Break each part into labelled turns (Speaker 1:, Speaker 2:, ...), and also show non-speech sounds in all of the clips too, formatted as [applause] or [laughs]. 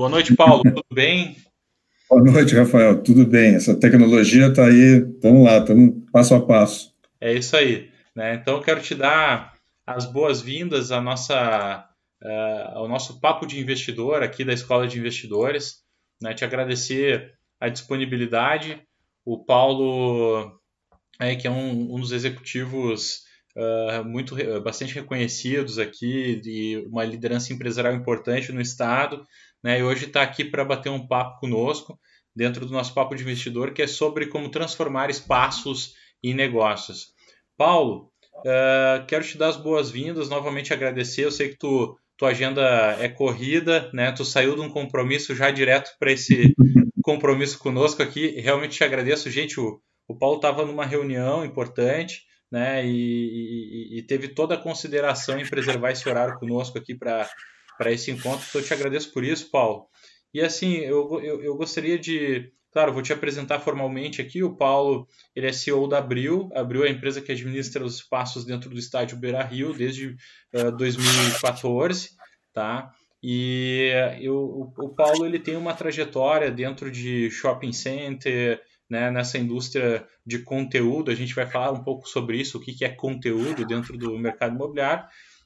Speaker 1: Boa noite, Paulo. Tudo bem?
Speaker 2: Boa noite, Rafael. Tudo bem? Essa tecnologia está aí, estamos lá, estamos passo a passo.
Speaker 1: É isso aí. Né? Então, eu quero te dar as boas-vindas à nossa, uh, ao nosso papo de investidor aqui da Escola de Investidores. Né? Te agradecer a disponibilidade. O Paulo, é, que é um, um dos executivos uh, muito bastante reconhecidos aqui de uma liderança empresarial importante no estado, né? E hoje está aqui para bater um papo conosco dentro do nosso papo de investidor, que é sobre como transformar espaços em negócios. Paulo, uh, quero te dar as boas-vindas, novamente agradecer. Eu sei que tu tua agenda é corrida, né? Tu saiu de um compromisso já direto para esse compromisso conosco aqui. Realmente te agradeço, gente. O, o Paulo estava numa reunião importante, né? E, e, e, teve toda a consideração em preservar esse horário conosco aqui para esse encontro. Então, eu te agradeço por isso, Paulo. E assim, eu, eu, eu, gostaria de. Claro, vou te apresentar formalmente aqui. O Paulo, ele é CEO da Abril. Abril é a empresa que administra os espaços dentro do estádio Beira Rio desde uh, 2014, tá? E eu, o, o Paulo ele tem uma trajetória dentro de shopping center, né, nessa indústria de conteúdo. A gente vai falar um pouco sobre isso, o que, que é conteúdo dentro do mercado imobiliário.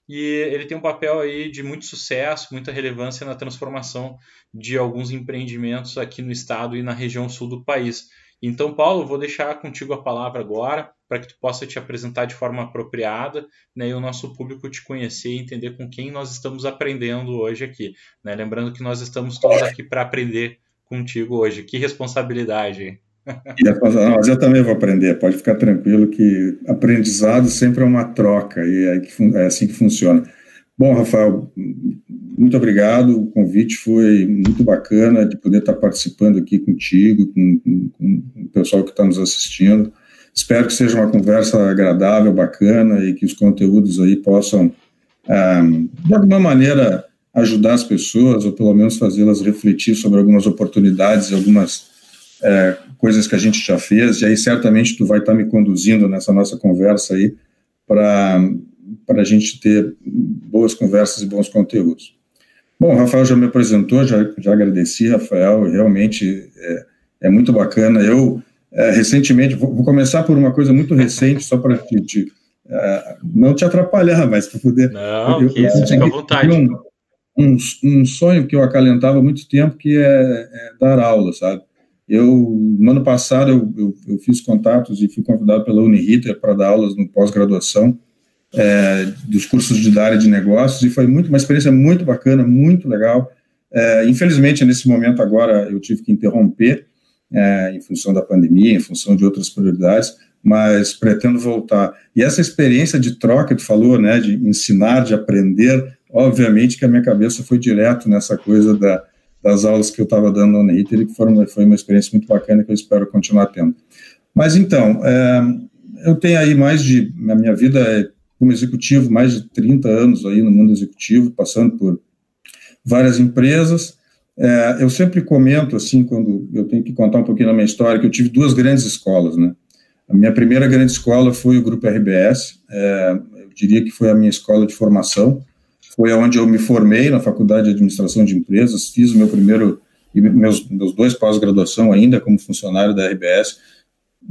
Speaker 1: E ele tem um papel aí de muito sucesso, muita relevância na transformação de alguns empreendimentos aqui no estado e na região sul do país. Então, Paulo, vou deixar contigo a palavra agora para que tu possa te apresentar de forma apropriada né, e o nosso público te conhecer e entender com quem nós estamos aprendendo hoje aqui. Né? Lembrando que nós estamos todos aqui para aprender contigo hoje. Que responsabilidade!
Speaker 2: Mas eu também vou aprender, pode ficar tranquilo que aprendizado sempre é uma troca e é, é assim que funciona. Bom, Rafael, muito obrigado, o convite foi muito bacana de poder estar participando aqui contigo, com, com, com o pessoal que está nos assistindo. Espero que seja uma conversa agradável, bacana e que os conteúdos aí possam, ah, de alguma maneira, ajudar as pessoas ou pelo menos fazê-las refletir sobre algumas oportunidades algumas é, coisas que a gente já fez, e aí certamente tu vai estar me conduzindo nessa nossa conversa aí para a gente ter boas conversas e bons conteúdos. Bom, o Rafael já me apresentou, já, já agradeci, Rafael, realmente é, é muito bacana. Eu, é, recentemente, vou, vou, começar por uma coisa muito recente, só para te, é, não te atrapalhar, mas para poder...
Speaker 1: Não, eu, que eu, isso, fica à vontade.
Speaker 2: Um, um, um, sonho que eu acalentava há muito tempo, que é, é dar aula, sabe? Eu, no ano passado, eu, eu, eu fiz contatos e fui convidado pela Uniriter para dar aulas no pós-graduação é, dos cursos de área de negócios e foi muito uma experiência muito bacana, muito legal. É, infelizmente, nesse momento agora, eu tive que interromper é, em função da pandemia, em função de outras prioridades, mas pretendo voltar. E essa experiência de troca tu falou, né, de ensinar, de aprender, obviamente que a minha cabeça foi direto nessa coisa da das aulas que eu estava dando na Uniter e que foram, foi uma experiência muito bacana que eu espero continuar tendo. Mas então, é, eu tenho aí mais de, a minha vida é como executivo, mais de 30 anos aí no mundo executivo, passando por várias empresas. É, eu sempre comento, assim, quando eu tenho que contar um pouquinho da minha história, que eu tive duas grandes escolas, né? A minha primeira grande escola foi o Grupo RBS, é, eu diria que foi a minha escola de formação, foi onde eu me formei na Faculdade de Administração de Empresas, fiz o meu primeiro e meus, meus dois pós-graduação ainda como funcionário da RBS,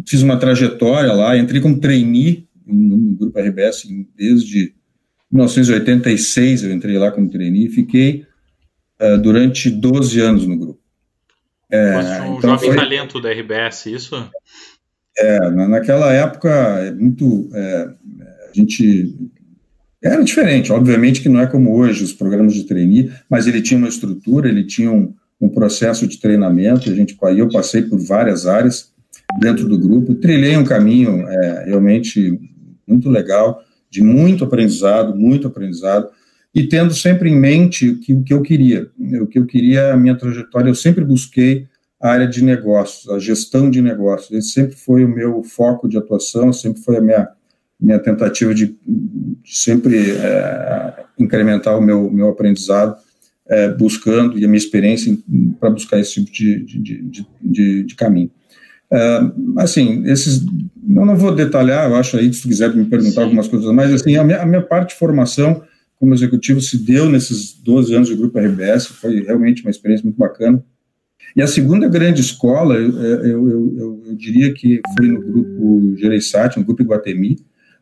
Speaker 2: fiz uma trajetória lá, entrei como trainee no grupo RBS desde 1986, eu entrei lá como trainee, fiquei uh, durante 12 anos no grupo.
Speaker 1: É, um então jovem foi, talento da RBS, isso?
Speaker 2: É, naquela época, é muito, é, a gente era diferente, obviamente que não é como hoje os programas de trainee, mas ele tinha uma estrutura, ele tinha um, um processo de treinamento, a gente, eu passei por várias áreas dentro do grupo, trilhei um caminho é, realmente muito legal, de muito aprendizado, muito aprendizado, e tendo sempre em mente o que, o que eu queria. O que eu queria, a minha trajetória, eu sempre busquei a área de negócios, a gestão de negócios. Esse sempre foi o meu foco de atuação, sempre foi a minha minha tentativa de, de sempre é, incrementar o meu, meu aprendizado, é, buscando, e a minha experiência para buscar esse tipo de, de, de, de caminho. É, assim, esses, eu não vou detalhar, eu acho aí, se tu quiser me perguntar Sim. algumas coisas mais, assim, a minha, a minha parte de formação como executivo se deu nesses 12 anos de Grupo RBS, foi realmente uma experiência muito bacana. E a segunda grande escola, eu, eu, eu, eu diria que foi no Grupo Gereissati, no Grupo Iguatemi,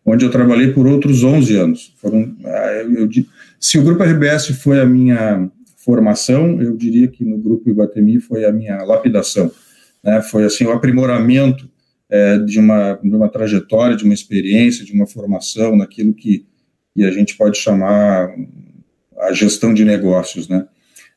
Speaker 2: onde eu trabalhei por outros 11 anos. Foram, ah, se o Grupo RBS foi a minha formação, eu diria que no Grupo Iguatemi foi a minha lapidação. Né? Foi assim o aprimoramento é, de, uma, de uma trajetória, de uma experiência, de uma formação naquilo que, que a gente pode chamar a gestão de negócios, né?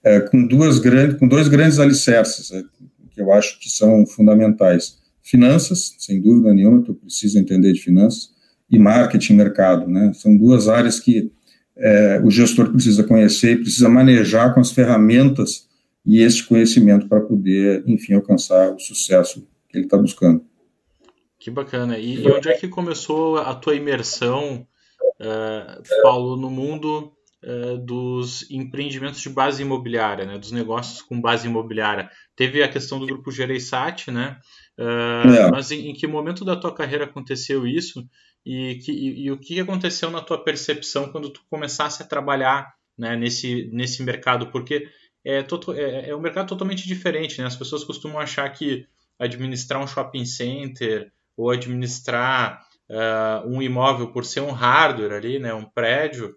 Speaker 2: É, com duas grandes, com dois grandes alicerces é, que eu acho que são fundamentais: finanças, sem dúvida nenhuma, tu precisa entender de finanças, e marketing, mercado, né? São duas áreas que é, o gestor precisa conhecer e precisa manejar com as ferramentas e esse conhecimento para poder, enfim, alcançar o sucesso que ele está buscando.
Speaker 1: Que bacana. E, e, onde é que começou a tua imersão, uh, Paulo, no mundo uh, dos empreendimentos de base imobiliária, né, dos negócios com base imobiliária? Teve a questão do grupo Gereissat, né? Uh, é. Mas em, em, que momento da tua carreira aconteceu isso? E, que, e, e, o que aconteceu na tua percepção quando tu começasse a trabalhar né, nesse, nesse mercado? Porque é, é, é um mercado totalmente diferente, né? As pessoas costumam achar que administrar um shopping center ou administrar uh, um imóvel por ser um hardware ali, né? Um prédio,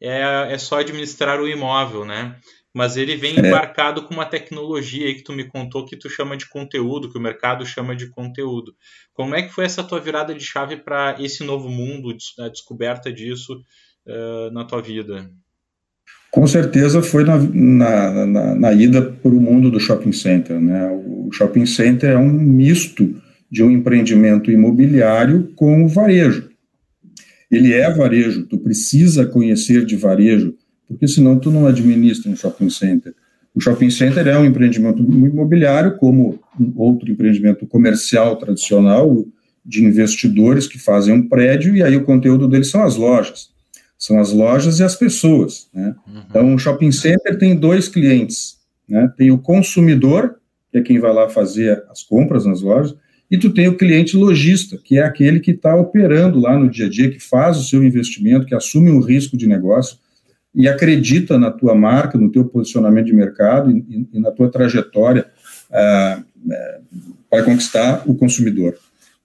Speaker 1: é, é só administrar o imóvel, né? Mas ele vem é. embarcado com uma tecnologia aí que tu me contou que tu chama de conteúdo, que o mercado chama de conteúdo. Como é que foi essa tua virada de chave para esse novo mundo, a descoberta disso uh, na tua vida?
Speaker 2: Com certeza foi na, na, na, na ida para o mundo do shopping center. Né? O shopping center é um misto de um empreendimento imobiliário com o varejo. Ele é varejo, tu precisa conhecer de varejo, porque senão tu não administra um shopping center. O shopping center é um empreendimento imobiliário, como outro empreendimento comercial tradicional, de investidores que fazem um prédio, e aí o conteúdo deles são as lojas são as lojas e as pessoas. Né? Uhum. Então, o shopping center tem dois clientes. Né? Tem o consumidor, que é quem vai lá fazer as compras nas lojas, e tu tem o cliente lojista, que é aquele que está operando lá no dia a dia, que faz o seu investimento, que assume um risco de negócio e acredita na tua marca, no teu posicionamento de mercado e, e na tua trajetória ah, eh, para conquistar o consumidor.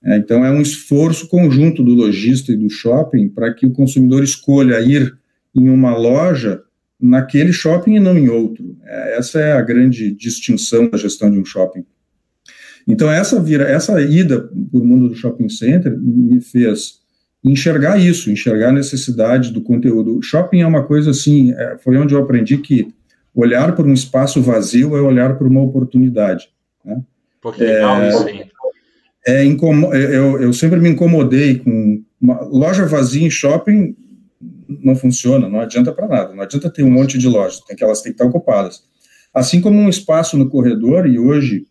Speaker 2: É, então, é um esforço conjunto do lojista e do shopping para que o consumidor escolha ir em uma loja naquele shopping e não em outro. É, essa é a grande distinção da gestão de um shopping. Então, essa, vira, essa ida para o mundo do shopping center me fez enxergar isso, enxergar a necessidade do conteúdo. Shopping é uma coisa assim, é, foi onde eu aprendi que olhar para um espaço vazio é olhar para uma oportunidade. Né?
Speaker 1: Pô, que legal é, isso, hein?
Speaker 2: é, eu, eu sempre me incomodei com uma loja vazia em shopping não funciona, não adianta para nada, não adianta ter um monte de lojas, tem que elas têm que estar ocupadas. Assim como um espaço no corredor, e hoje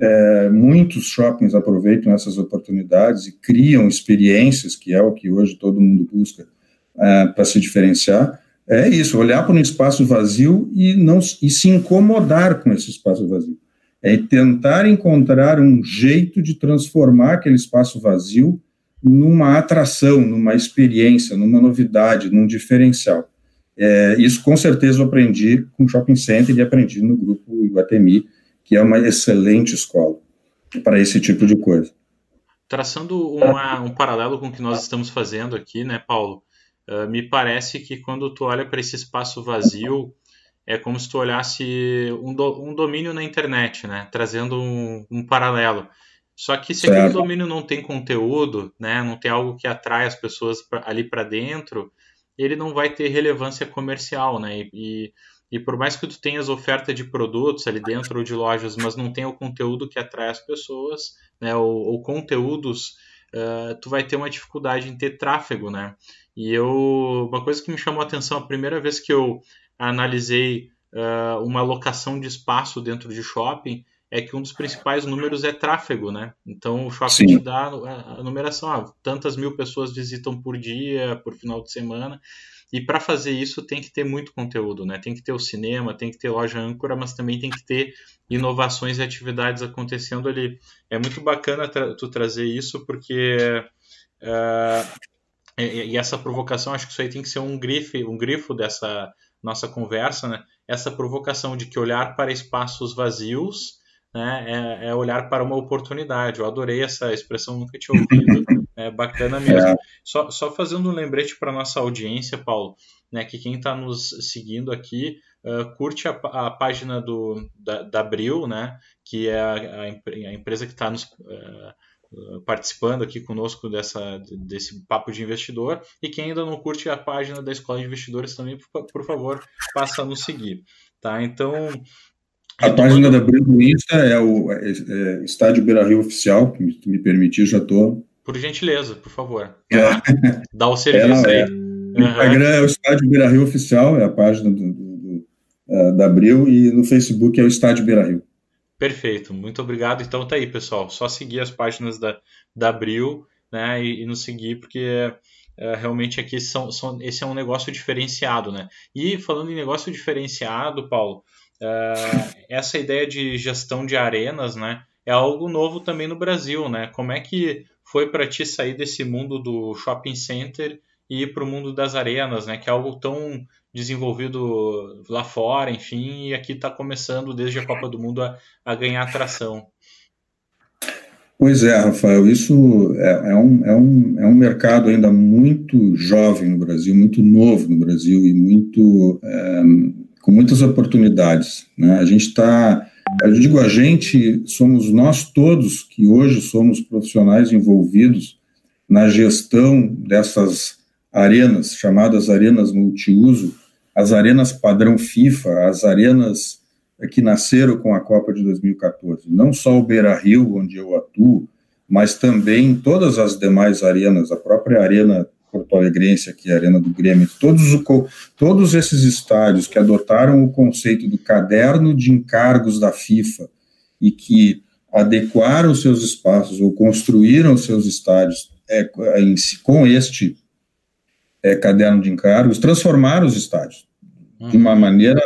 Speaker 2: é, muitos shoppings aproveitam essas oportunidades e criam experiências, que é o que hoje todo mundo busca é, para se diferenciar, é isso, olhar para um espaço vazio e, não, e se incomodar com esse espaço vazio é tentar encontrar um jeito de transformar aquele espaço vazio numa atração, numa experiência, numa novidade, num diferencial. É, isso com certeza eu aprendi com o Shopping Center e aprendi no grupo Iguatemi, que é uma excelente escola para esse tipo de coisa.
Speaker 1: Traçando uma, um paralelo com o que nós estamos fazendo aqui, né, Paulo? Uh, me parece que quando tu olha para esse espaço vazio, é como se tu olhasse um, do, um domínio na internet, né? Trazendo um, um paralelo. Só que se certo. aquele domínio não tem conteúdo, né? Não tem algo que atrai as pessoas pra, ali para dentro, ele não vai ter relevância comercial, né? E, e por mais que tu tenhas oferta de produtos ali dentro ou de lojas, mas não tem o conteúdo que atrai as pessoas, né? Ou, ou conteúdos, uh, tu vai ter uma dificuldade em ter tráfego, né? E eu, uma coisa que me chamou a atenção a primeira vez que eu analisei uh, uma alocação de espaço dentro de shopping, é que um dos principais números é tráfego, né? Então o shopping Sim. te dá a numeração, ah, tantas mil pessoas visitam por dia, por final de semana. E para fazer isso tem que ter muito conteúdo, né? Tem que ter o cinema, tem que ter loja âncora, mas também tem que ter inovações e atividades acontecendo ali. É muito bacana tra tu trazer isso porque uh, e, e, essa provocação, acho que isso aí tem que ser um grifo, um grifo dessa nossa conversa, né? Essa provocação de que olhar para espaços vazios né, é, é, olhar para uma oportunidade. Eu adorei essa expressão, nunca tinha ouvido. É bacana mesmo. É. Só, só fazendo um lembrete para nossa audiência, Paulo, né, que quem está nos seguindo aqui uh, curte a, a, página do, da, da Abril, né, que é a, a, empresa que está nos. Uh, participando aqui conosco dessa, desse papo de investidor. E quem ainda não curte a página da Escola de Investidores também, por, favor, passa a nos seguir. Tá? Então,
Speaker 2: a página da Branco Insta é o é, é, Estádio Beira Rio Oficial, que me, me permitir, já estou.
Speaker 1: Por gentileza, por favor. É. Dá o [laughs] serviço é, aí.
Speaker 2: O Instagram é o Estádio Beira Rio Oficial, é a página do, do, do, uh, da Abril, e no Facebook é o Estádio Beira Rio.
Speaker 1: Perfeito, muito obrigado. Então tá aí, pessoal. Só seguir as páginas da, da Abril né, e, e nos seguir, porque é, realmente aqui são, são, esse é um negócio diferenciado. Né? E falando em negócio diferenciado, Paulo, Uh, [laughs] essa ideia de gestão de arenas, né, é algo novo também no Brasil, né? Como é que foi para ti sair desse mundo do shopping center e ir para o mundo das arenas, né? Que é algo tão desenvolvido lá fora, enfim, e aqui está começando desde a Copa do Mundo a, a, ganhar atração.
Speaker 2: Pois é, Rafael, isso é, é, um, é, um, é um mercado ainda muito jovem no Brasil, muito novo no Brasil e muito é, com muitas oportunidades. Né? A gente está, eu digo a gente, somos nós todos que hoje somos profissionais envolvidos na gestão dessas arenas, chamadas arenas multiuso, as arenas padrão FIFA, as arenas que nasceram com a Copa de 2014. Não só o Beira Rio, onde eu atuo, mas também todas as demais arenas, a própria Arena Porto Alegrense, aqui, a Arena do Grêmio, todos, o, todos esses estádios que adotaram o conceito do caderno de encargos da FIFA e que adequaram seus espaços ou construíram seus estádios é, em, com este é, caderno de encargos, transformaram os estádios de uma uhum. maneira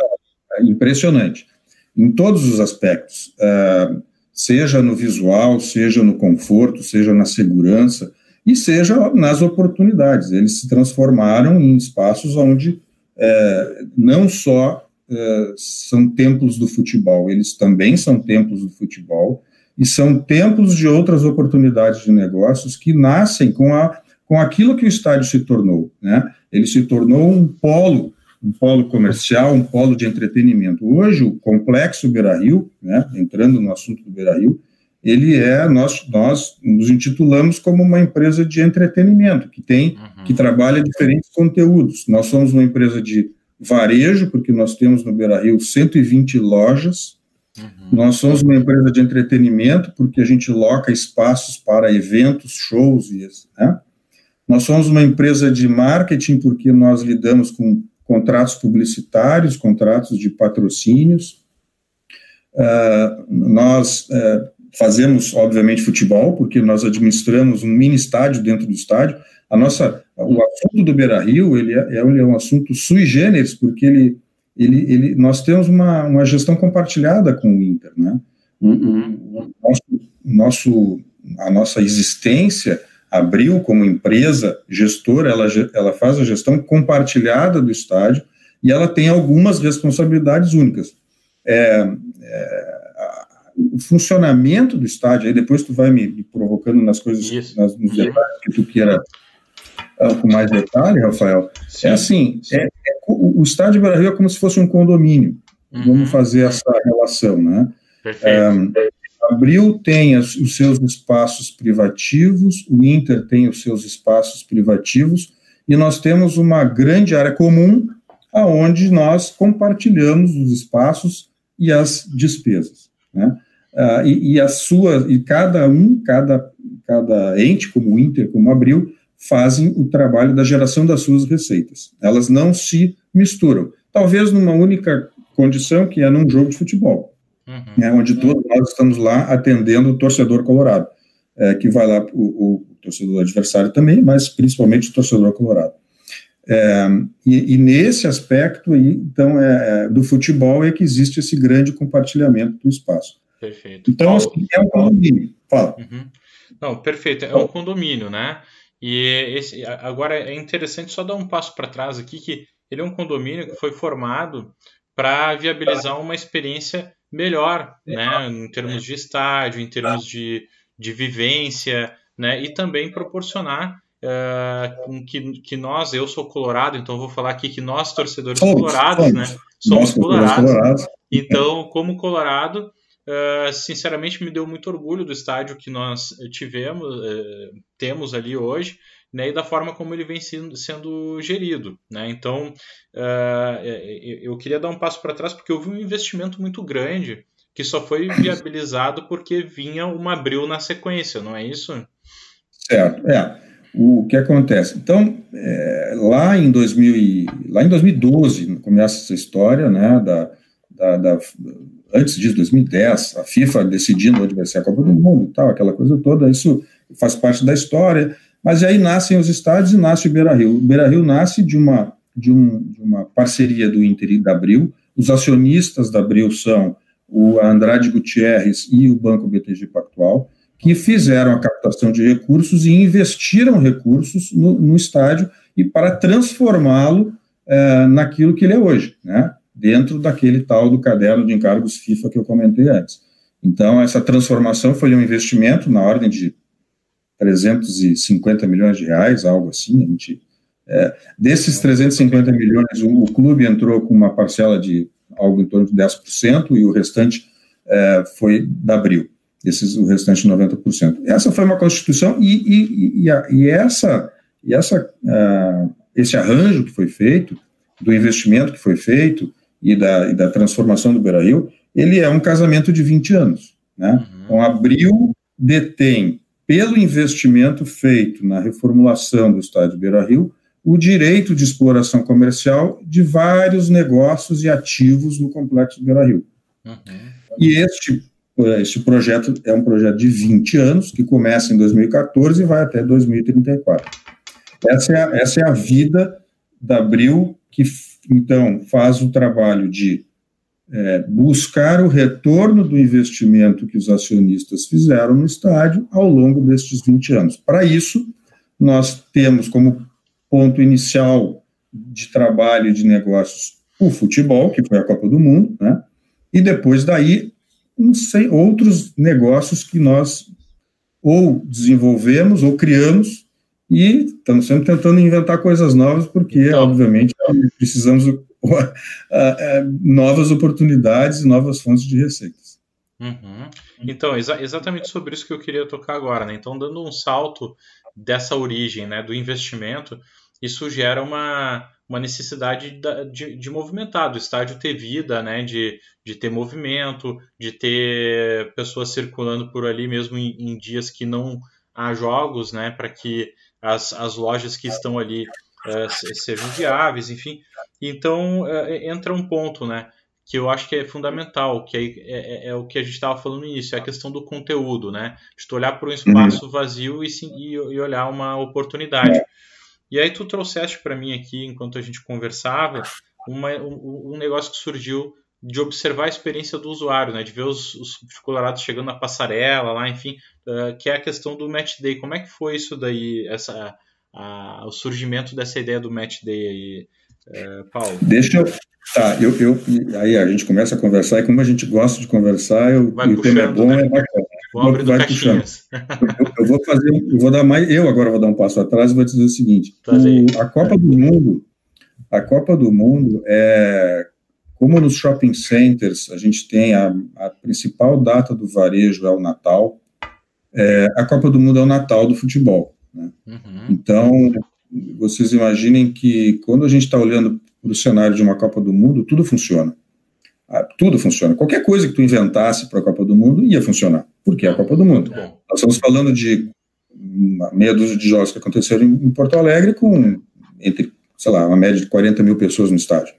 Speaker 2: impressionante, em todos os aspectos, uh, seja no visual, seja no conforto, seja na segurança, e seja nas oportunidades. Eles se transformaram em espaços onde é, não só é, são templos do futebol, eles também são templos do futebol e são templos de outras oportunidades de negócios que nascem com, a, com aquilo que o estádio se tornou. Né? Ele se tornou um polo, um polo comercial, um polo de entretenimento. Hoje, o complexo Beira-Rio, né, entrando no assunto do Beira-Rio, ele é, nós, nós nos intitulamos como uma empresa de entretenimento, que tem, uhum. que trabalha diferentes conteúdos. Nós somos uma empresa de varejo, porque nós temos no Beira Rio 120 lojas. Uhum. Nós somos uma empresa de entretenimento, porque a gente loca espaços para eventos, shows e né? Nós somos uma empresa de marketing, porque nós lidamos com contratos publicitários, contratos de patrocínios. Uh, nós uh, Fazemos, obviamente, futebol, porque nós administramos um mini estádio dentro do estádio. A nossa, o assunto do Beira Rio ele é, ele é um assunto sui generis, porque ele, ele, ele, nós temos uma, uma gestão compartilhada com o Inter. Né? Uhum. Nosso, nosso, a nossa existência abriu como empresa gestora, ela, ela faz a gestão compartilhada do estádio e ela tem algumas responsabilidades únicas. É, é, o funcionamento do estádio, aí depois tu vai me, me provocando nas coisas, nas, nos detalhes que tu queira uh, com mais detalhe, Rafael. Sim. É assim, é, é, o, o estádio Beira Rio é como se fosse um condomínio. Uhum. Vamos fazer essa relação, né? Um, Abril tem as, os seus espaços privativos, o Inter tem os seus espaços privativos, e nós temos uma grande área comum aonde nós compartilhamos os espaços e as despesas. Né? Uh, e, e, a sua, e cada um, cada, cada ente, como o Inter, como o Abril, fazem o trabalho da geração das suas receitas. Elas não se misturam. Talvez numa única condição, que é num jogo de futebol, uhum. né, onde todos nós estamos lá atendendo o torcedor colorado, é, que vai lá, o, o, torcedor adversário também, mas principalmente o torcedor colorado. É, e, e, nesse aspecto aí, então, é, é, do futebol é que existe esse grande compartilhamento do espaço.
Speaker 1: Perfeito.
Speaker 2: Então, assim, é um condomínio. Fala.
Speaker 1: Uhum. Não, perfeito. É um condomínio, né? E esse, agora é interessante só dar um passo para trás aqui, que ele é um condomínio que foi formado para viabilizar uma experiência melhor, né, em termos de estádio, em termos de, de vivência, né, e também proporcionar uh, que, que nós, eu sou colorado, então vou falar aqui que nós, torcedores somos, colorados, né, somos colorados, colorados, então, como colorado, uh, sinceramente me deu muito orgulho do estádio que nós tivemos, uh, temos ali hoje, né, e da forma como ele vem sendo, sendo gerido. Né? Então, uh, eu queria dar um passo para trás porque houve um investimento muito grande que só foi [coughs] viabilizado porque vinha uma abril na sequência, não é isso?
Speaker 2: Certo, é. O que acontece? Então, é, lá, em 2000, lá em 2012, começa essa história, né, da, da, da, antes disso, 2010, a FIFA decidindo onde vai ser a Copa do Mundo tal, aquela coisa toda, isso faz parte da história, mas aí nascem os estádios e nasce o Beira-Rio. O Beira-Rio nasce de uma, de, um, de uma parceria do Inter e da Abril, os acionistas da Abril são o Andrade Gutierrez e o Banco BTG Pactual, que fizeram a captação de recursos e investiram recursos no, no estádio e para transformá-lo é, naquilo que ele é hoje, né? Dentro daquele tal do caderno de encargos FIFA que eu comentei antes. Então, essa transformação foi um investimento na ordem de 350 milhões de reais, algo assim. A gente, é, desses 350 milhões, o, o, clube entrou com uma parcela de algo em torno de 10% e o restante é, foi da Abril, esses, o restante 90%. Essa foi uma constituição e, e, e, a, e essa, e essa, uh, esse arranjo que foi feito, do investimento que foi feito e da, e da transformação do Beira-Rio, ele é um casamento de 20 anos. Né? Uhum. Então, Abril detém, pelo investimento feito na reformulação do estádio Beira-Rio, o direito de exploração comercial de vários negócios e ativos no complexo do Beira-Rio. Uhum. E este, este projeto é um projeto de 20 anos, que começa em 2014 e vai até 2034. Essa é a, essa é a vida da Abril, que então faz o trabalho de é, buscar o retorno do investimento que os acionistas fizeram no estádio ao longo destes 20 anos. Para isso, nós temos como ponto inicial de trabalho de negócios o futebol, que foi a Copa do Mundo, né? E depois daí, um, outros negócios que nós ou desenvolvemos ou criamos e estamos sempre tentando inventar coisas novas, porque, então, obviamente, precisamos de novas oportunidades e novas fontes de receitas.
Speaker 1: Uhum. Então, exa exatamente sobre isso que eu queria tocar agora, né? Então, dando um salto dessa origem, né, do investimento, isso gera uma, uma necessidade de, de movimentar, do estádio ter vida, né, de, de ter movimento, de ter pessoas circulando por ali mesmo em, em dias que não há jogos, né, para que as, as lojas que estão ali uh, sejam viáveis, enfim. Então uh, entra um ponto, né, que eu acho que é fundamental, que é, é, é o que a gente estava falando no início, é a questão do conteúdo, né, de tu olhar para um espaço uhum. vazio e, e, e olhar uma oportunidade. E aí tu trouxeste para mim aqui, enquanto a gente conversava, uma, um, um, negócio que surgiu de observar a experiência do usuário, né? De ver os, os colorados chegando na passarela lá, enfim, uh, que é a questão do match day. Como é que foi isso daí, essa, a, o surgimento dessa ideia do match day aí, uh, Paulo?
Speaker 2: Deixa eu... Tá, eu, eu, aí a gente começa a conversar, e como a gente gosta de conversar, eu, e o tema é bom, né? é bacana. Vou vai puxando. Eu, eu, vou fazer, eu vou dar mais, eu agora vou dar um passo atrás e vou dizer o seguinte: o, a Copa do Mundo, a Copa do Mundo é como nos shopping centers a gente tem a, a principal data do varejo é o Natal, é, a Copa do Mundo é o Natal do futebol. Né? Uhum. Então, vocês imaginem que quando a gente está olhando para o cenário de uma Copa do Mundo, tudo funciona. Ah, tudo funciona. Qualquer coisa que tu inventasse para a Copa do Mundo ia funcionar, porque é a Copa do Mundo. Nós estamos falando de uma meia dúzia de jogos que aconteceram em Porto Alegre com entre, sei lá, uma média de 40 mil pessoas no estádio.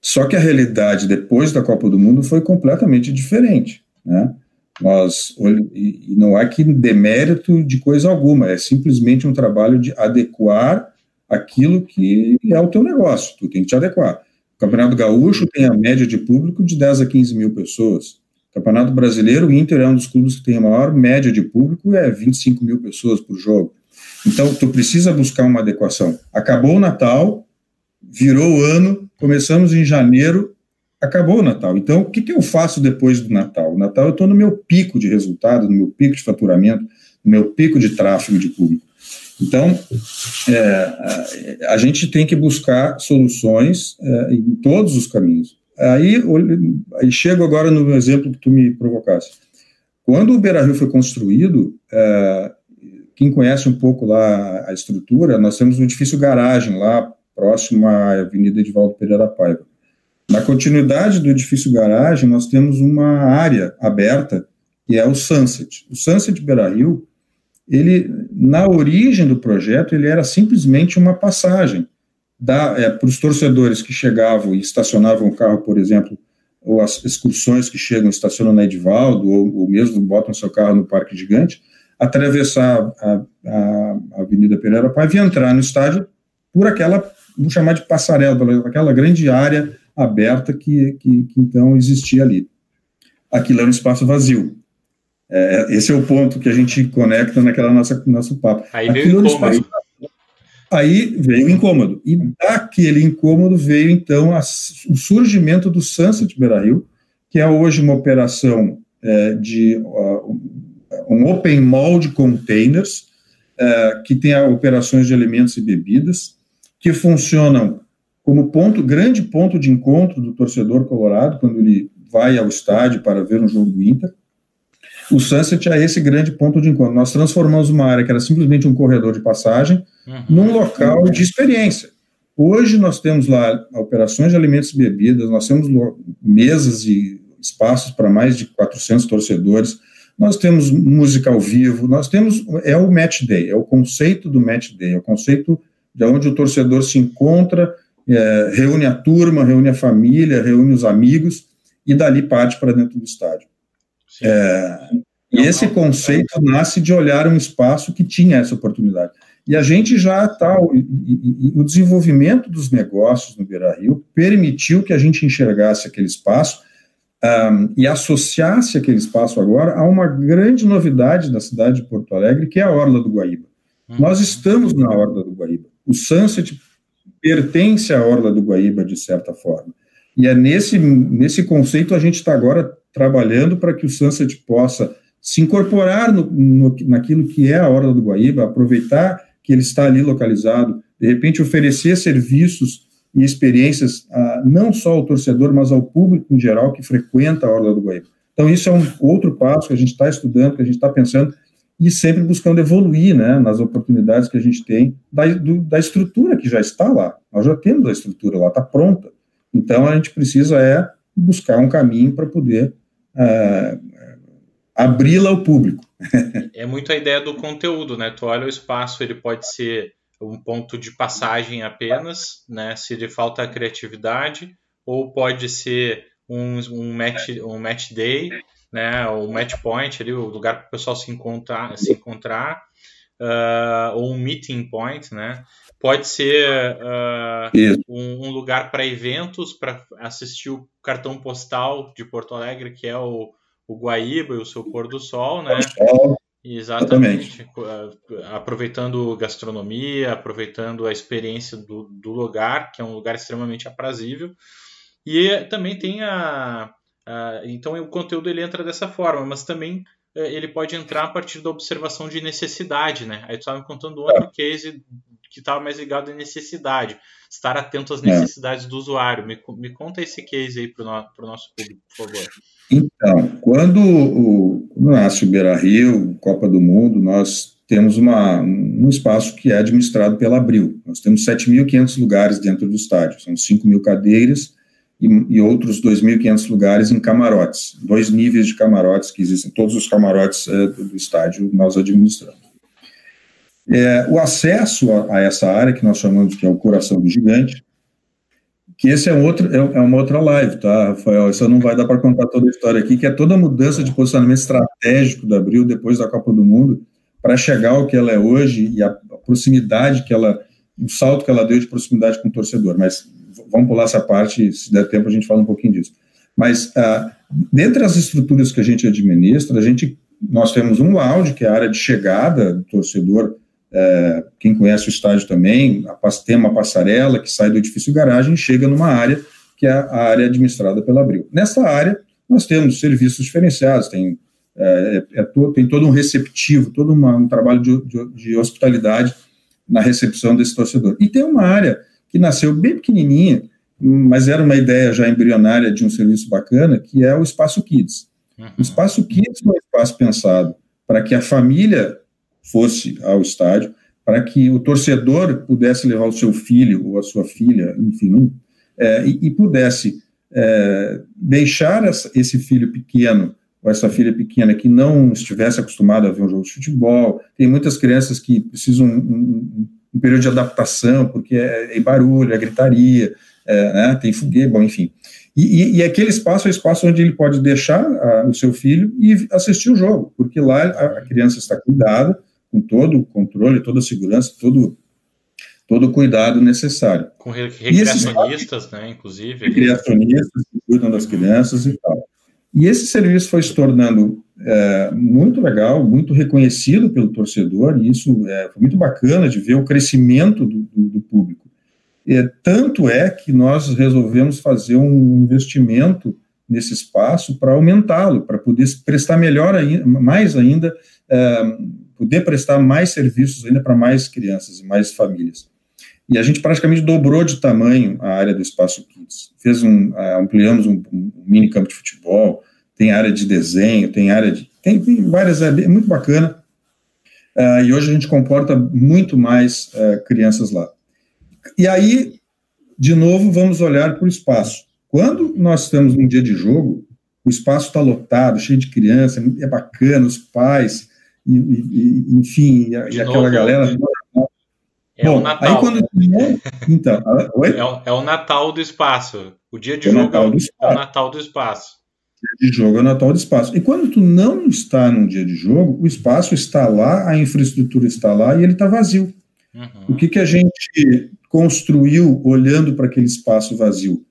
Speaker 2: Só que a realidade depois da Copa do Mundo foi completamente diferente, né? Nós, e não há que demérito de coisa alguma, é simplesmente um trabalho de adequar aquilo que é o teu negócio, tu tem que te adequar. O Campeonato Gaúcho tem a média de público de 10 a 15 mil pessoas. O Campeonato Brasileiro, o Inter é um dos clubes que tem a maior média de público, é 25 mil pessoas por jogo. Então, tu precisa buscar uma adequação. Acabou o Natal, virou o ano, começamos em janeiro, acabou o Natal. Então, o que, que eu faço depois do Natal? O Natal eu estou no meu pico de resultado, no meu pico de faturamento, no meu pico de tráfego de público. Então, é, a, gente tem que buscar soluções é, em todos os caminhos. Aí, aí chego agora no exemplo que tu me provocasse. Quando o Beira Rio foi construído, é, quem conhece um pouco lá a estrutura, nós temos um edifício garagem lá próximo à Avenida Edivaldo Pereira Paiva. Na continuidade do edifício garagem, nós temos uma área aberta, que é o Sunset. O Sunset Beira Rio, ele, na origem do projeto, ele era simplesmente uma passagem é, para os torcedores que chegavam e estacionavam o carro, por exemplo, ou as excursões que chegam estacionam na Edivaldo, ou, ou mesmo botam seu carro no Parque Gigante, atravessar a, a, a Avenida Pereira Paiva e entrar no estádio por aquela, vamos chamar de passarela, aquela grande área aberta que, que, que então existia ali. Aquilo é um espaço vazio. É, esse é o ponto que a gente conecta naquela nossa nosso papo.
Speaker 1: Aí veio o incômodo.
Speaker 2: Aí veio o incômodo. E daquele incômodo veio, então, a, o surgimento do Sunset Beira Rio, que é hoje uma operação é, de uh, um open mall de containers, uh, que tem operações de alimentos e bebidas, que funcionam como ponto, grande ponto de encontro do torcedor colorado, quando ele vai ao estádio para ver um jogo do Inter. O Sunset é esse grande ponto de encontro. Nós transformamos uma área que era simplesmente um corredor de passagem uhum. num local de experiência. Hoje nós temos lá operações de alimentos e bebidas, nós temos mesas e espaços para mais de 400 torcedores, nós temos música ao vivo, nós temos, é o match day, é o conceito do match day, é o conceito de onde o torcedor se encontra, é, reúne a turma, reúne a família, reúne os amigos e dali parte para dentro do estádio. É, e esse conceito nasce de olhar um espaço que tinha essa oportunidade. E a gente já está. O desenvolvimento dos negócios no Beira Rio permitiu que a gente enxergasse aquele espaço um, e associasse aquele espaço agora a uma grande novidade da cidade de Porto Alegre, que é a Orla do Guaíba. Uhum. Nós estamos na Orla do Guaíba. O Sunset pertence à Orla do Guaíba, de certa forma. E é nesse, nesse conceito a gente está agora trabalhando para que o Sunset possa se incorporar no, no, naquilo que é a Orla do Guaíba, aproveitar que ele está ali localizado, de repente oferecer serviços e experiências a, não só ao torcedor, mas ao público em geral que frequenta a Orla do Guaíba. Então, isso é um outro passo que a gente está estudando, que a gente está pensando, e sempre buscando evoluir né, nas oportunidades que a gente tem da, do, da estrutura que já está lá. Nós já temos a estrutura lá, está pronta. Então, a gente precisa é buscar um caminho para poder é, abri-la ao público. [laughs]
Speaker 1: é muito a ideia do conteúdo, né? Tu olha o espaço, ele pode ser um ponto de passagem apenas, né? Se lhe falta a criatividade, ou pode ser um, um, match, um match day, né? O match point ali, o lugar para o pessoal se encontrar, se encontrar, uh, ou um meeting point, né? Pode ser uh, um, um, lugar para eventos, para assistir o cartão postal de Porto Alegre, que é o, o Guaíba e o seu pôr do sol, né? Exatamente. Aproveitando gastronomia, aproveitando a experiência do, do, lugar, que é um lugar extremamente aprazível. E também tem a, a, Então o conteúdo ele entra dessa forma, mas também eh, ele pode entrar a partir da observação de necessidade, né? Aí tu estava me contando outro é. case que estava mais ligado à necessidade, estar atento às é. necessidades é. do usuário. Me, me conta esse case aí para o no, nosso público, por favor.
Speaker 2: Então, quando o, nasce o Beira Rio, Copa do Mundo, nós temos uma, um espaço que é administrado pela Abril. Nós temos 7.500 lugares dentro do estádio, são 5 mil cadeiras e, e outros 2.500 lugares em camarotes, dois níveis de camarotes que existem, todos os camarotes é, do estádio nós administramos. É, o acesso a, a, essa área que nós chamamos que é o coração do gigante, que esse é, um outro, é, é uma outra live, tá, Rafael? Isso não vai dar para contar toda a história aqui, que é toda a mudança de posicionamento estratégico da Abril depois da Copa do Mundo, para chegar ao que ela é hoje e a, a, proximidade que ela, o salto que ela deu de proximidade com o torcedor. Mas vamos pular essa parte, se der tempo a gente fala um pouquinho disso. Mas, ah, dentre as estruturas que a gente administra, a gente, nós temos um lounge, que é a área de chegada do torcedor é, quem conhece o estádio também, a, tem uma passarela que sai do edifício garagem e chega numa área que é a área administrada pela Abril. Nessa área, nós temos serviços diferenciados, tem, é, é, é todo, tem todo um receptivo, todo uma, um trabalho de, de, de, hospitalidade na recepção desse torcedor. E tem uma área que nasceu bem pequenininha, mas era uma ideia já embrionária de um serviço bacana, que é o Espaço Kids. Uhum. O Espaço Kids é um espaço pensado para que a família fosse ao estádio, para que o torcedor pudesse levar o seu filho ou a sua filha, enfim, é, e, e, pudesse é, deixar essa, esse filho pequeno ou essa filha pequena que não estivesse acostumada a ver um jogo de futebol. Tem muitas crianças que precisam um, um, um período de adaptação, porque é, é barulho, é gritaria, é, né, tem foguete, bom, enfim. E, e, e, aquele espaço é o espaço onde ele pode deixar a, o seu filho e assistir o jogo, porque lá a, a criança está cuidada, com todo o controle, toda a segurança, todo, todo o cuidado necessário.
Speaker 1: Com recreacionistas, né, inclusive.
Speaker 2: Recreacionistas que cuidam das crianças e tal. E esse serviço foi se tornando é, muito legal, muito reconhecido pelo torcedor, e isso é, foi muito bacana de ver o crescimento do, do, do público. É, tanto é que nós resolvemos fazer um investimento nesse espaço para aumentá-lo, para poder prestar melhor ainda, mais ainda é, poder prestar mais serviços ainda para mais crianças e mais famílias. E a gente praticamente dobrou de tamanho a área do espaço Kids. Fez um, ampliamos um, um mini campo de futebol, tem área de desenho, tem área de. Tem, tem várias, é muito bacana. Uh, e hoje a gente comporta muito mais uh, crianças lá. E aí, de novo, vamos olhar para o espaço. Quando nós estamos num dia de jogo, o espaço está lotado, cheio de criança, é bacana, os pais, e, e, enfim, e, e aquela novo, galera. Né?
Speaker 1: É Bom, o Natal.
Speaker 2: Aí quando... então, [laughs]
Speaker 1: é, o, é, o, Natal do espaço. O dia de é jogo Natal é o Natal do espaço.
Speaker 2: De jogo é o Natal do espaço. E quando tu não está num dia de jogo, o espaço está lá, a infraestrutura está lá e ele está vazio. Uhum. O que, que a gente construiu olhando para aquele espaço vazio?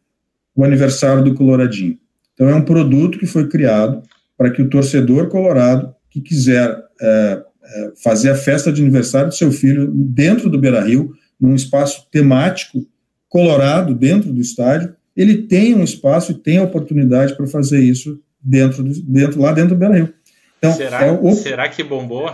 Speaker 2: O aniversário do Coloradinho. Então é um produto que foi criado para que o torcedor colorado que quiser é, é, fazer a festa de aniversário do seu filho dentro do Beira Rio, num espaço temático, colorado, dentro do estádio, ele tem um espaço e tem a oportunidade para fazer isso dentro, do, dentro lá dentro do Rio.
Speaker 1: Então, será, é o... será que bombou?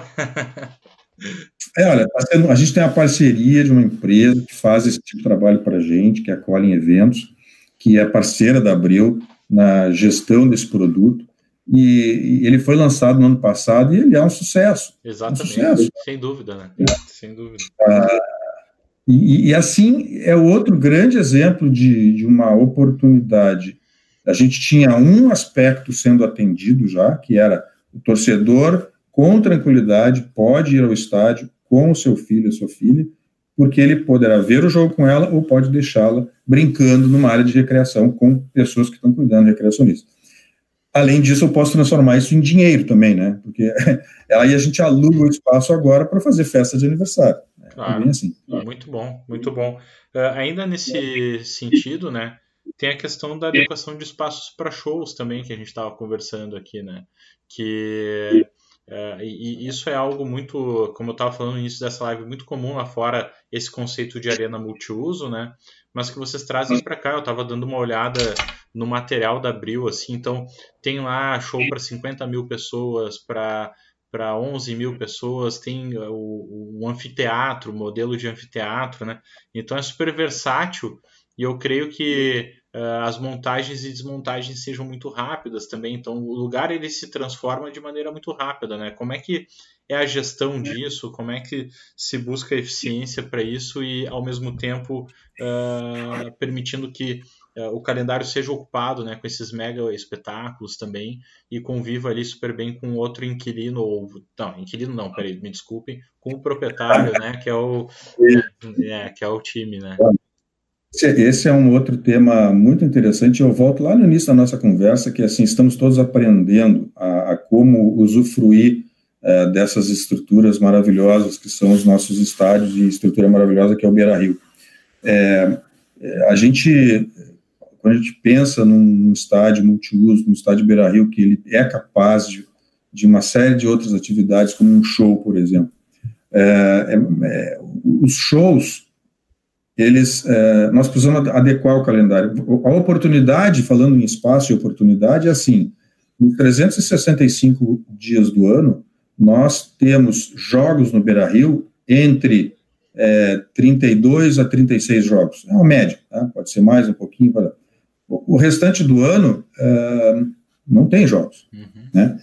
Speaker 2: é, olha, tá a gente tem a parceria de uma empresa que faz esse tipo de trabalho para a gente, que é a Colin Eventos, que é parceira da Abril na gestão desse produto e, e, ele foi lançado no ano passado e ele é um sucesso.
Speaker 1: Exatamente,
Speaker 2: um
Speaker 1: sucesso. sem dúvida, né? É. Sem dúvida.
Speaker 2: Ah, e, e, assim é outro grande exemplo de, de uma oportunidade. A gente tinha um aspecto sendo atendido já, que era o torcedor com tranquilidade pode ir ao estádio com o seu filho, a sua filha, porque ele poderá ver o jogo com ela ou pode deixá-la brincando numa área de recreação com pessoas que estão cuidando de recreacionistas. Além disso, eu posso transformar isso em dinheiro também, né? Porque [laughs] aí a gente aluga o espaço agora para fazer festa de aniversário.
Speaker 1: É claro. assim. Muito bom, muito bom. Uh, ainda nesse sentido, né? Tem a questão da adequação de espaços para shows também, que a gente estava conversando aqui, né? Que uh, e, e isso é algo muito, como eu estava falando no início dessa live, muito comum lá fora, esse conceito de arena multiuso, né? Mas que vocês trazem para cá. Eu estava dando uma olhada no material da Abril, assim, então tem lá show para 50 mil pessoas, para para 11 mil pessoas, tem o, o anfiteatro, o modelo de anfiteatro, né? Então é super versátil e eu creio que uh, as montagens e desmontagens sejam muito rápidas também. Então o lugar ele se transforma de maneira muito rápida, né? Como é que é a gestão disso? Como é que se busca eficiência para isso e ao mesmo tempo uh, permitindo que é, o calendário seja ocupado né, com esses mega espetáculos também e conviva ali super bem com outro inquilino ou não inquilino não peraí me desculpem com o proprietário né que é o é, que é o time né
Speaker 2: esse é um outro tema muito interessante. Eu volto lá no início da nossa conversa, que assim estamos todos aprendendo a, a como usufruir é, dessas estruturas maravilhosas que são os nossos estádios e estrutura maravilhosa que é o Beira Rio. É, é a gente quando a gente pensa num, estádio multiuso, num estádio Beira-Rio, que ele é capaz de, de uma série de outras atividades, como um show, por exemplo, É, é, é os shows, eles, é, nós precisamos adequar o calendário. A oportunidade, falando em espaço e oportunidade, é assim: nos 365 dias do ano, nós temos jogos no Beira Rio entre é, 32 a 36 jogos. É uma média, tá? pode ser mais um pouquinho. Pode... O restante do ano é, não tem jogos. Uhum. Né?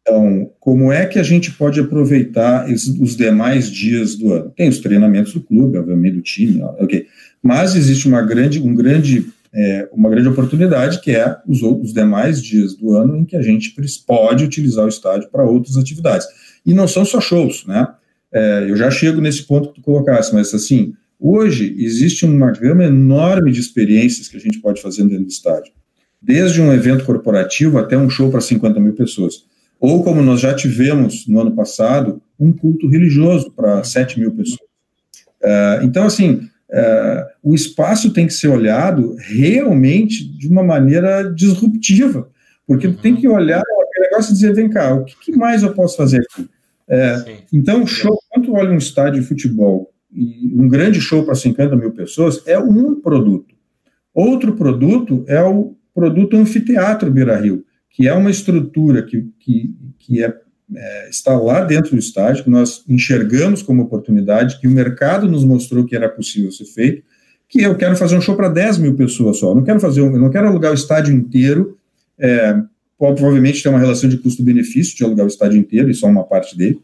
Speaker 2: Então, como é que a gente pode aproveitar os demais dias do ano? Tem os treinamentos do clube, obviamente, do time, ok. Mas existe uma grande, um grande, é, uma grande oportunidade que é os, os demais dias do ano em que a gente pode utilizar o estádio para outras atividades. E não são só shows, né? É, eu já chego nesse ponto que tu colocasse, mas assim, hoje existe uma gama enorme de experiências que a gente pode fazer dentro do estádio. Desde um evento corporativo até um show para 50 mil pessoas ou como nós já tivemos no ano passado, um culto religioso para 7 mil pessoas. Uh, então, assim, uh, o espaço tem que ser olhado realmente de uma maneira disruptiva, porque tem que olhar o negócio e dizer, vem cá, o que, que mais eu posso fazer aqui? Uh, então, show, quando olha um estádio de futebol e um grande show para 50 mil pessoas, é um produto. Outro produto é o produto anfiteatro Beira Rio, que é uma estrutura que, que, que é, é, está lá dentro do estádio, que nós enxergamos como oportunidade, que o mercado nos mostrou que era possível ser feito, que eu quero fazer um show para 10 mil pessoas só, não quero fazer, não quero alugar o estádio inteiro, é, provavelmente tem uma relação de custo-benefício de alugar o estádio inteiro, e só uma parte dele,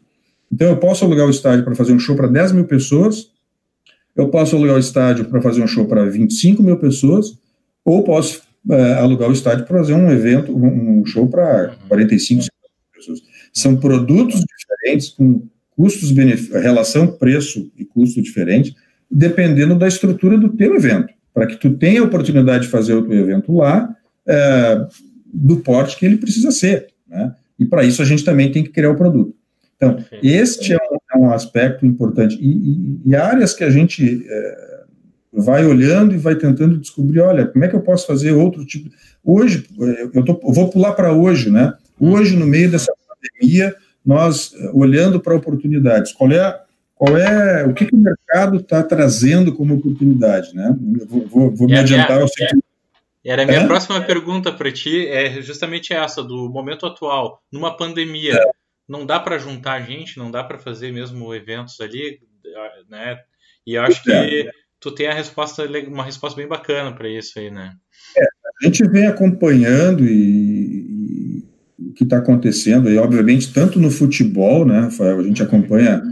Speaker 2: então eu posso alugar o estádio para fazer um show para 10 mil pessoas, eu posso alugar o estádio para fazer um show para 25 mil pessoas, ou posso é, alugar o estádio para fazer um evento, um show para 45 pessoas. São produtos diferentes, com custos, relação preço e custo diferente, dependendo da estrutura do teu evento, para que tu tenha a oportunidade de fazer o teu evento lá, é, do porte que ele precisa ser. Né? E para isso a gente também tem que criar o produto. Então, este é um, é um aspecto importante. E, e, e, áreas que a gente é, vai olhando e vai tentando descobrir, olha, como é que eu posso fazer outro tipo. Hoje, eu, tô, eu vou pular para hoje, né? Hoje, no meio dessa pandemia, nós eh, olhando para oportunidades, qual é, qual é o que, que o mercado está trazendo como oportunidade, né? Eu vou, vou, vou me adiantar. Minha,
Speaker 1: é, era a minha é? próxima pergunta para ti, é justamente essa, do momento atual, numa pandemia, é. Não dá para juntar gente, não dá para fazer mesmo eventos ali, né? E eu acho é. que tu tem a resposta, uma resposta bem bacana para isso aí, né?
Speaker 2: É, a gente vem acompanhando e, e o que está acontecendo, e obviamente tanto no futebol, né, Rafael, a gente uhum. acompanha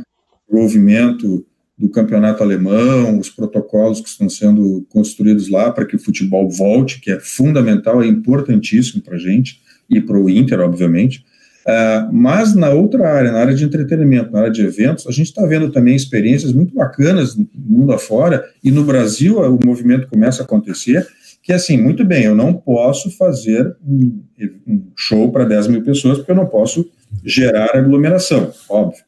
Speaker 2: o movimento do campeonato alemão, os protocolos que estão sendo construídos lá para que o futebol volte, que é fundamental, é importantíssimo para a gente e para o Inter, obviamente. Uh, mas na outra área, na área de entretenimento, na área de eventos, a gente está vendo também experiências muito bacanas no mundo afora, e no Brasil o movimento começa a acontecer, que é assim, muito bem, eu não posso fazer um, um show para 10 mil pessoas, porque eu não posso gerar aglomeração, óbvio.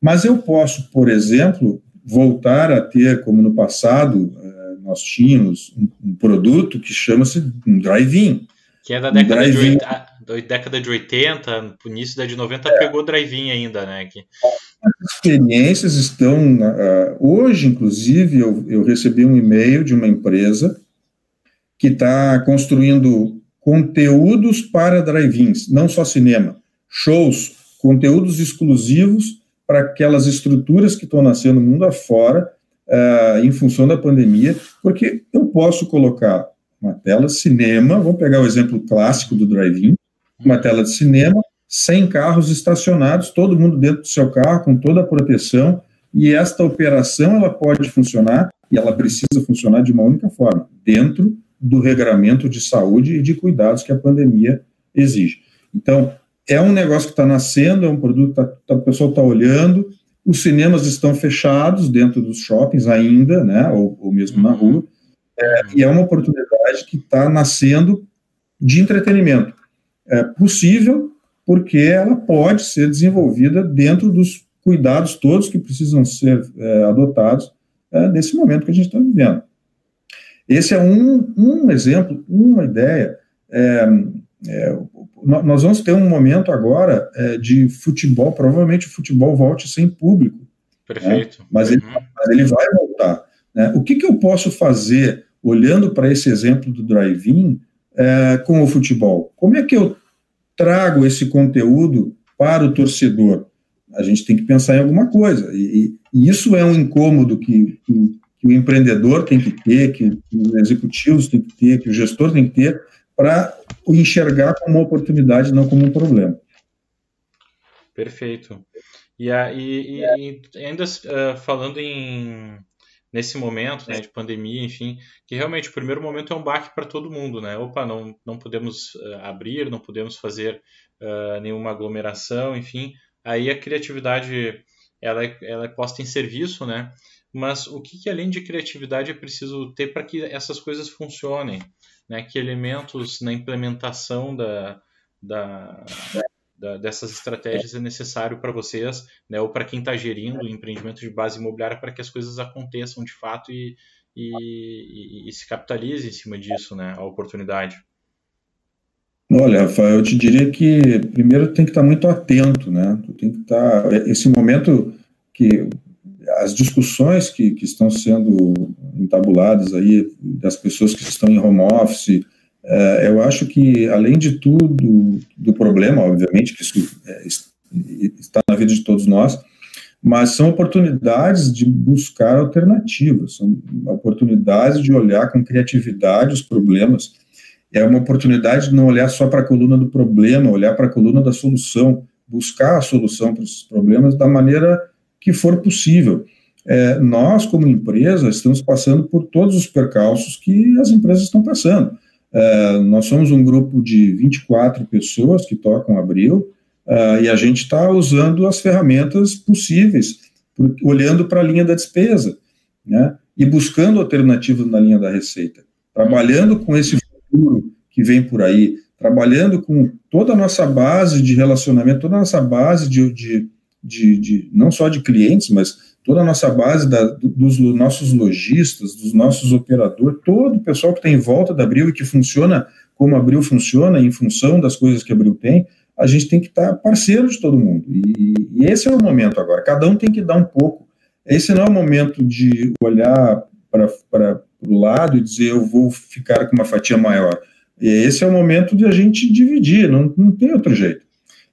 Speaker 2: Mas eu posso, por exemplo, voltar a ter, como no passado, uh, nós tínhamos um, um produto que chama-se um drive-in.
Speaker 1: Que é da década um de 80 da década de 80, início da de 90, é. pegou drive-in ainda, né? Que...
Speaker 2: As experiências estão. Uh, hoje, inclusive, eu, eu recebi um e-mail de uma empresa que está construindo conteúdos para drive-ins, não só cinema, shows, conteúdos exclusivos para aquelas estruturas que estão nascendo no mundo afora, uh, em função da pandemia, porque eu posso colocar uma tela cinema, vamos pegar o exemplo clássico do drive-in, uma tela de cinema, 100 carros estacionados, todo mundo dentro do seu carro, com toda a proteção, e esta operação ela pode funcionar, e ela precisa funcionar de uma única forma, dentro do regramento de saúde e de cuidados que a pandemia exige. Então, é um negócio que está nascendo, é um produto que tá, tá, o pessoal está olhando, os cinemas estão fechados dentro dos shoppings ainda, né, ou, ou mesmo na uhum. rua, é, e é uma oportunidade que está nascendo de entretenimento é, possível, porque ela pode ser desenvolvida dentro dos cuidados todos que precisam ser é, adotados é, nesse momento que a gente está vivendo. Esse é um, um exemplo, uma ideia. É, é, nós vamos ter um momento agora é, de futebol, provavelmente o futebol volte sem público
Speaker 1: Perfeito.
Speaker 2: Né? Mas, ele, uhum. mas ele vai voltar. Né? O que, que eu posso fazer, olhando para esse exemplo do drive-in, é, com o futebol? Como é que eu trago esse conteúdo para o torcedor? A gente tem que pensar em alguma coisa. E, e isso é um incômodo que, que, que, o empreendedor tem que ter, que, os executivos têm que ter, que o gestor tem que ter, para enxergar como uma oportunidade, não como um problema.
Speaker 1: Perfeito. E, e, e, e ainda uh, falando em nesse momento né, de pandemia, enfim, que realmente o primeiro momento é um baque para todo mundo, né? Opa, não, não podemos uh, abrir, não podemos fazer uh, nenhuma aglomeração, enfim. Aí a criatividade ela é, ela é posta em serviço, né? Mas o que, que além de criatividade é preciso ter para que essas coisas funcionem? Né? Que elementos na implementação da, da, da, dessas estratégias é necessário para vocês, né, ou para quem está gerindo empreendimento de base imobiliária, para que as coisas aconteçam de fato e, e, e, e se capitalize em cima disso, né, a oportunidade?
Speaker 2: Olha, Rafael, eu te diria que primeiro tem que estar muito atento, né? Tu tem que estar esse momento que as discussões que, que estão sendo entabuladas aí das pessoas que estão em home office, é, eu acho que, além de tudo, do problema, obviamente, que isso é, está na vida de todos nós, mas são oportunidades de buscar alternativas, são oportunidades de olhar com criatividade os problemas. É uma oportunidade de não olhar só para a coluna do problema, olhar para a coluna da solução, buscar a solução para esses problemas da maneira que for possível. É, nós, como empresa, estamos passando por todos os percalços que as empresas estão passando. Uh, nós somos um grupo de 24 pessoas que tocam Abril uh, e a gente está usando as ferramentas possíveis, por, olhando para a linha da despesa né, e buscando alternativas na linha da receita, trabalhando com esse futuro que vem por aí, trabalhando com toda a nossa base de relacionamento, toda a nossa base de, de, de, de não só de clientes, mas toda a nossa base da, dos nossos lojistas, dos nossos operadores, todo o pessoal que está em volta da Abril e que funciona como a Abril funciona, em função das coisas que a Abril tem, a gente tem que estar tá parceiro de todo mundo. E, e, esse é o momento agora. Cada um tem que dar um pouco. Esse não é o momento de olhar para o lado e dizer eu vou ficar com uma fatia maior. Esse é o momento de a gente dividir, não, não tem outro jeito.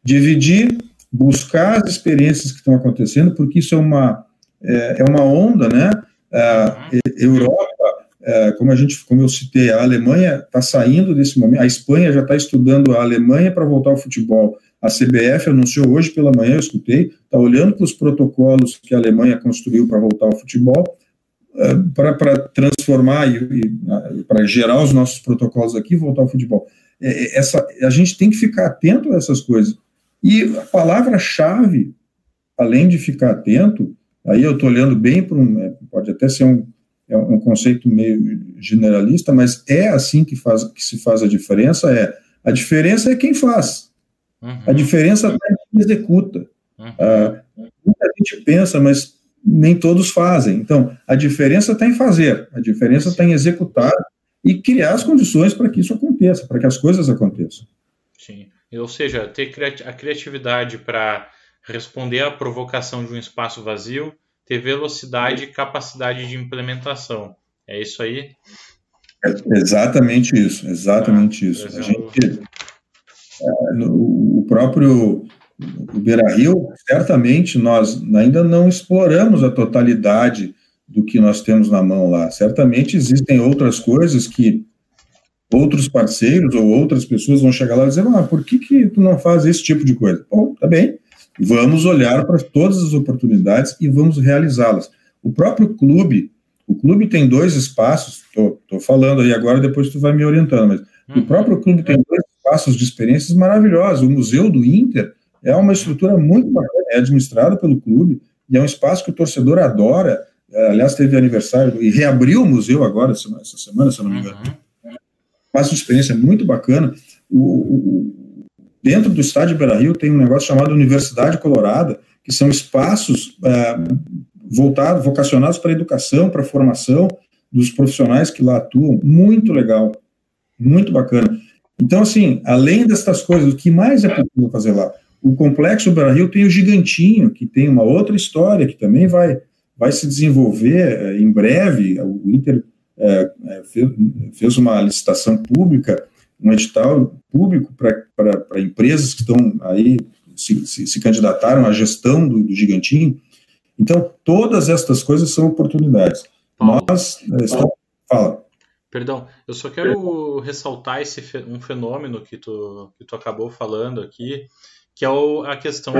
Speaker 2: Dividir, buscar as experiências que estão acontecendo, porque isso é uma, é, é uma onda, né? A uhum. Europa, é, como a gente, como eu citei, a Alemanha está saindo desse momento. A Espanha já está estudando a Alemanha para voltar ao futebol. A CBF anunciou hoje pela manhã, eu escutei, está olhando para os protocolos que a Alemanha construiu para voltar ao futebol, é, para transformar e, e para gerar os nossos protocolos aqui e voltar ao futebol. Essa, a gente tem que ficar atento a essas coisas. E a palavra-chave, além de ficar atento, Aí eu estou olhando bem para um, é, pode até ser um, é um conceito meio generalista, mas é assim que, faz, que se faz a diferença, é, a diferença é quem faz, uhum. a diferença é quem executa. Uhum. Ah, muita gente pensa, mas nem todos fazem. Então, a diferença está em fazer, a diferença está em executar e criar as condições para que isso aconteça, para que as coisas aconteçam.
Speaker 1: Sim, ou seja, ter a criatividade para responder à provocação de um espaço vazio, ter velocidade e capacidade de implementação. É isso aí?
Speaker 2: É exatamente isso, exatamente ah, isso. A gente, é, no, o próprio o Beira Rio, certamente nós ainda não exploramos a totalidade do que nós temos na mão lá. Certamente existem outras coisas que outros parceiros ou outras pessoas vão chegar lá e dizer, ah, por que, que tu não faz esse tipo de coisa? Bom, tá bem, Vamos olhar para todas as oportunidades e vamos realizá-las. O próprio clube, o clube tem dois espaços, estou falando aí agora, depois tu vai me orientando, mas uhum. o próprio clube tem dois espaços de experiências maravilhosos. O Museu do Inter é uma estrutura muito bacana, é administrado pelo clube e é um espaço que o torcedor adora. É, aliás, teve aniversário e reabriu o museu agora, essa semana, se eu não me engano. Uhum. Espaço de experiência muito bacana. O, o, Dentro do estádio Beira Rio tem um negócio chamado Universidade Colorada, que são espaços é, voltados, vocacionados para a educação, para a formação dos profissionais que lá atuam. Muito legal, muito bacana. Então, assim, além destas coisas, o que mais é possível fazer lá? o Complexo Brasil tem o Gigantinho, que tem uma outra história, que também vai, vai se desenvolver é, em breve. O Inter é, fez, fez uma licitação pública, um edital público para empresas que estão aí, se, se, se candidataram à gestão do, do Gigantinho. Então, todas estas coisas são oportunidades. Paulo, Nós estamos... Fala.
Speaker 1: Perdão, eu só quero ressaltar esse um fenômeno que tu, que tu acabou falando aqui, que é o, a questão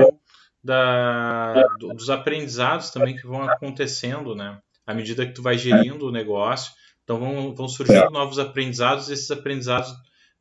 Speaker 1: da, dos aprendizados também que vão acontecendo, né? À medida que tu vai gerindo o negócio, então vão, vão surgindo é. novos aprendizados, e esses aprendizados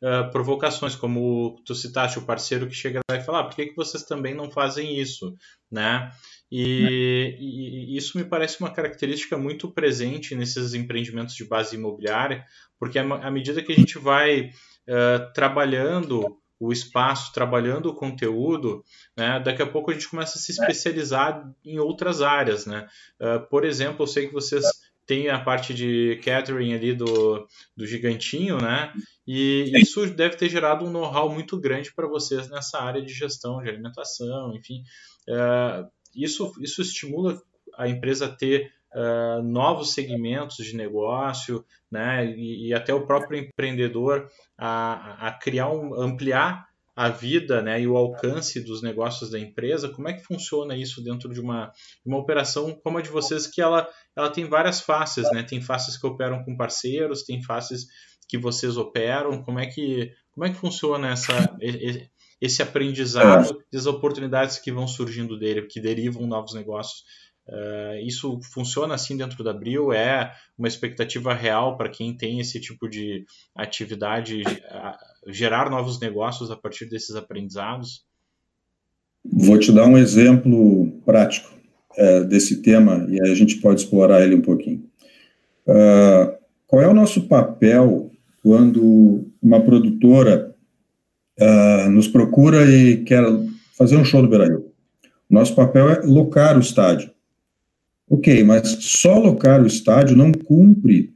Speaker 1: uh, provocações, como tu citaste, o parceiro que chega lá e fala, ah, por que, que vocês também não fazem isso, né? E, e, isso me parece uma característica muito presente nesses empreendimentos de base imobiliária, porque à medida que a gente vai uh, trabalhando o espaço, trabalhando o conteúdo, né, daqui a pouco a gente começa a se especializar em outras áreas. Né? Uh, por exemplo, eu sei que vocês têm a parte de catering ali do, do gigantinho, né? E isso deve ter gerado um know-how muito grande para vocês nessa área de gestão de alimentação, enfim. Uh, isso, isso estimula a empresa a ter uh, novos segmentos de negócio, né, e, e, até o próprio empreendedor a, a criar um, ampliar a vida né, e o alcance dos negócios da empresa, como é que funciona isso dentro de uma, uma operação como a de vocês, que ela, ela tem várias faces, né? Tem faces que operam com parceiros, tem faces que vocês operam, como é que, como é que funciona essa, esse aprendizado e as oportunidades que vão surgindo dele, que derivam novos negócios. Uh, isso funciona assim dentro da Abril? É uma expectativa real para quem tem esse tipo de atividade, gerar novos negócios a partir desses aprendizados?
Speaker 2: Vou te dar um exemplo prático é, desse tema e a gente pode explorar ele um pouquinho. Uh, qual é o nosso papel quando uma produtora uh, nos procura e quer fazer um show do Beira-Rio. Nosso papel é locar o estádio. Ok, mas só locar o estádio não cumpre,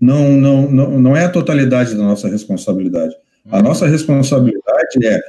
Speaker 2: não, não, não, não é a totalidade da nossa responsabilidade. A nossa responsabilidade é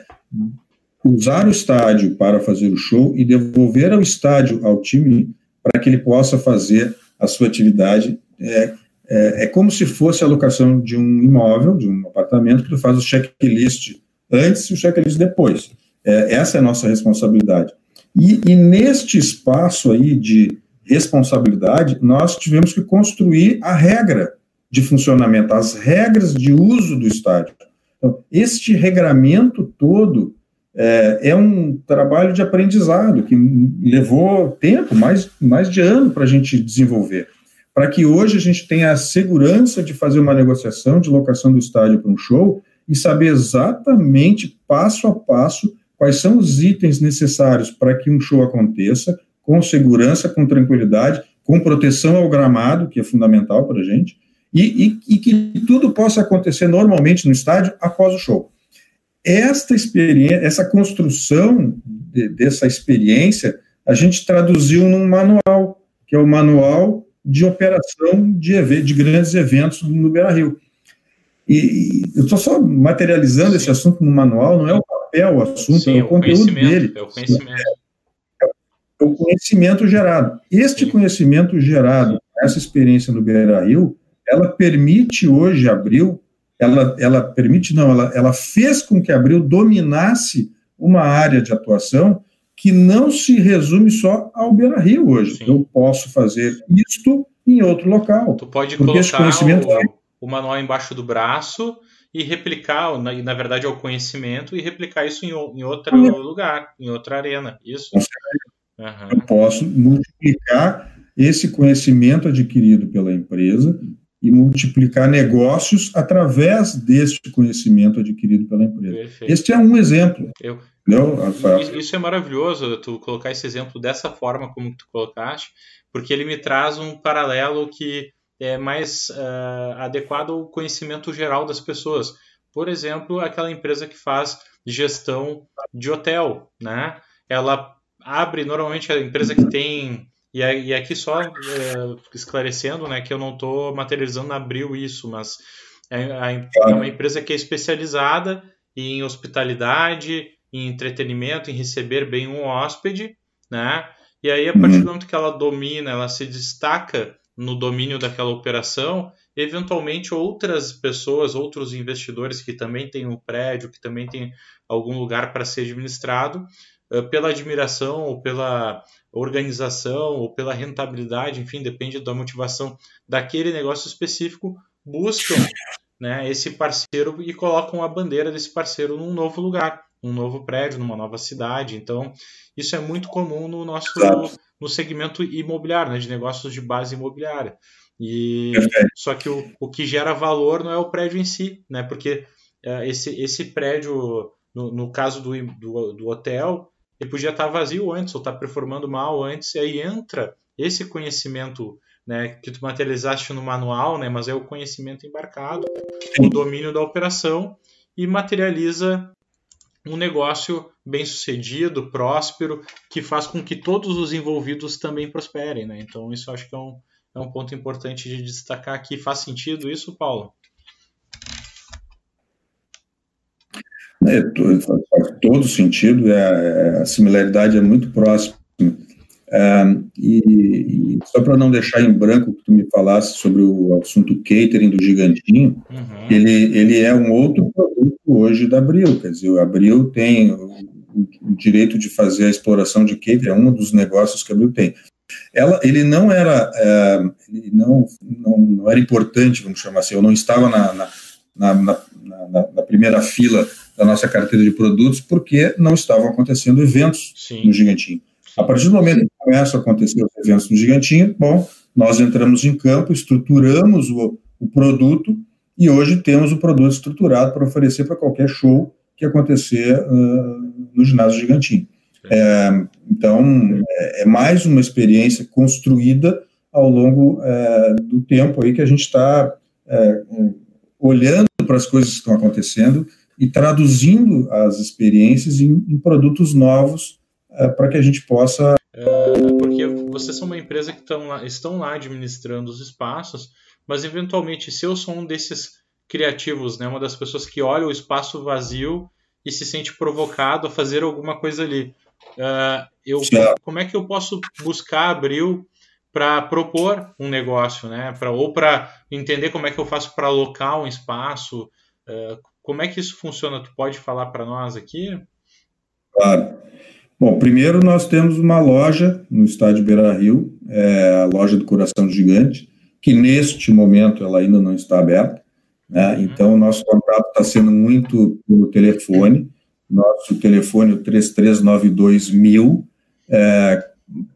Speaker 2: usar o estádio para fazer o show e devolver ao estádio, ao time, para que ele possa fazer a sua atividade. É, é, é como se fosse a locação de um imóvel, de um apartamento, que tu faz o checklist antes e o checklist depois. É, essa é a nossa responsabilidade. E, e, neste espaço aí de responsabilidade, nós tivemos que construir a regra de funcionamento, as regras de uso do estádio. Então, este regramento todo é, é um trabalho de aprendizado que levou tempo, mais, mais de ano para a gente desenvolver. Para que hoje a gente tenha a segurança de fazer uma negociação de locação do estádio para um show e saber exatamente, passo a passo, quais são os itens necessários para que um show aconteça, com segurança, com tranquilidade, com proteção ao gramado, que é fundamental para a gente, e, e, e, que tudo possa acontecer normalmente no estádio após o show. Esta experiência, essa construção de, dessa experiência, a gente traduziu num manual, que é o manual de operação de, de grandes eventos no Beira Rio. E, eu estou só materializando Sim. esse assunto no manual, não é o papel o assunto, Sim, é o, o conteúdo dele. É o conhecimento. É, é o conhecimento gerado. Este Sim. conhecimento gerado, essa experiência no Beira Rio, ela permite hoje, Abril, ela, ela permite, não, ela, ela fez com que Abril dominasse uma área de atuação que não se resume só ao Beira Rio hoje. Sim. Eu posso fazer isto em outro local.
Speaker 1: Tu pode colocar conhecimento o, o manual embaixo do braço e replicar, na, na verdade é o conhecimento, e replicar isso em, em outro lugar, em outra arena. Isso.
Speaker 2: Uhum. Eu posso multiplicar esse conhecimento adquirido pela empresa e multiplicar negócios através deste conhecimento adquirido pela empresa. Perfeito. Este é um exemplo.
Speaker 1: Eu, isso é maravilhoso, tu colocar esse exemplo dessa forma como tu colocaste, porque ele me traz um paralelo que é mais uh, adequado ao conhecimento geral das pessoas. Por exemplo, aquela empresa que faz gestão de hotel, né? Ela abre normalmente a empresa que tem e, aqui só é, esclarecendo, né, que eu não estou materializando na Abril isso, mas é, é uma empresa que é especializada em hospitalidade, em entretenimento, em receber bem um hóspede, né? E aí, a partir uhum. do momento que ela domina, ela se destaca no domínio daquela operação, eventualmente outras pessoas, outros investidores que também têm um prédio, que também têm algum lugar para ser administrado, eh, pela admiração ou pela organização ou pela rentabilidade, enfim, depende da motivação daquele negócio específico, buscam né, esse parceiro e colocam a bandeira desse parceiro num novo lugar, num novo prédio, numa nova cidade. Então, isso é muito comum no nosso no segmento imobiliário, né, de negócios de base imobiliária. E só que o, o que gera valor não é o prédio em si, né? Porque uh, esse, esse prédio, no, no caso do, do, do, hotel, ele podia estar vazio antes ou estar performando mal antes, e aí entra esse conhecimento né, que tu materializaste no manual, né, mas é o conhecimento embarcado, o domínio da operação e materializa um negócio bem sucedido, próspero, que faz com que todos os envolvidos também prosperem. Né? Então, isso acho que é um, é um ponto importante de destacar aqui. Faz sentido isso, Paulo?
Speaker 2: É, faz todo sentido, é, é, a similaridade é muito próxima. É, e, e, só para não deixar em branco que tu me falasse sobre o assunto catering do Gigantinho, uhum. ele, ele é um outro produto hoje da Abril, quer dizer, o Abril tem o, o, direito de fazer a exploração de catering, é um dos negócios que a Abril tem. Ela, ele não era, é, ele não, não, não, era importante, vamos chamar assim, eu não estava na, na, na, na primeira fila da nossa carteira de produtos porque não estavam acontecendo eventos Sim. no Gigantinho. A partir do momento que começam a acontecer os eventos no Gigantinho, bom, nós entramos em campo, estruturamos o, o produto e hoje temos o produto estruturado para oferecer para qualquer show que acontecer uh, no ginásio Gigantinho. É, então, é, é, mais uma experiência construída ao longo é, do tempo aí que a gente está é, olhando para as coisas que estão acontecendo e traduzindo as experiências em, em produtos novos é, para que a gente possa.
Speaker 1: É, porque vocês são uma empresa que estão lá, estão lá administrando os espaços, mas eventualmente, se eu sou um desses criativos, né, uma das pessoas que olha o espaço vazio e se sente provocado a fazer alguma coisa ali, uh, eu, como é que eu posso buscar Abril para propor um negócio, né? Pra, ou para entender como é que eu faço para alocar um espaço. Uh, como é que isso funciona? Tu pode falar para nós aqui?
Speaker 2: Claro. Bom, primeiro nós temos uma loja no estádio Beira Rio, é a loja do Coração Gigante, que neste momento ela ainda não está aberta. Né? Uhum. Então, o nosso contato está sendo muito pelo telefone. Nosso telefone é 3392000 é,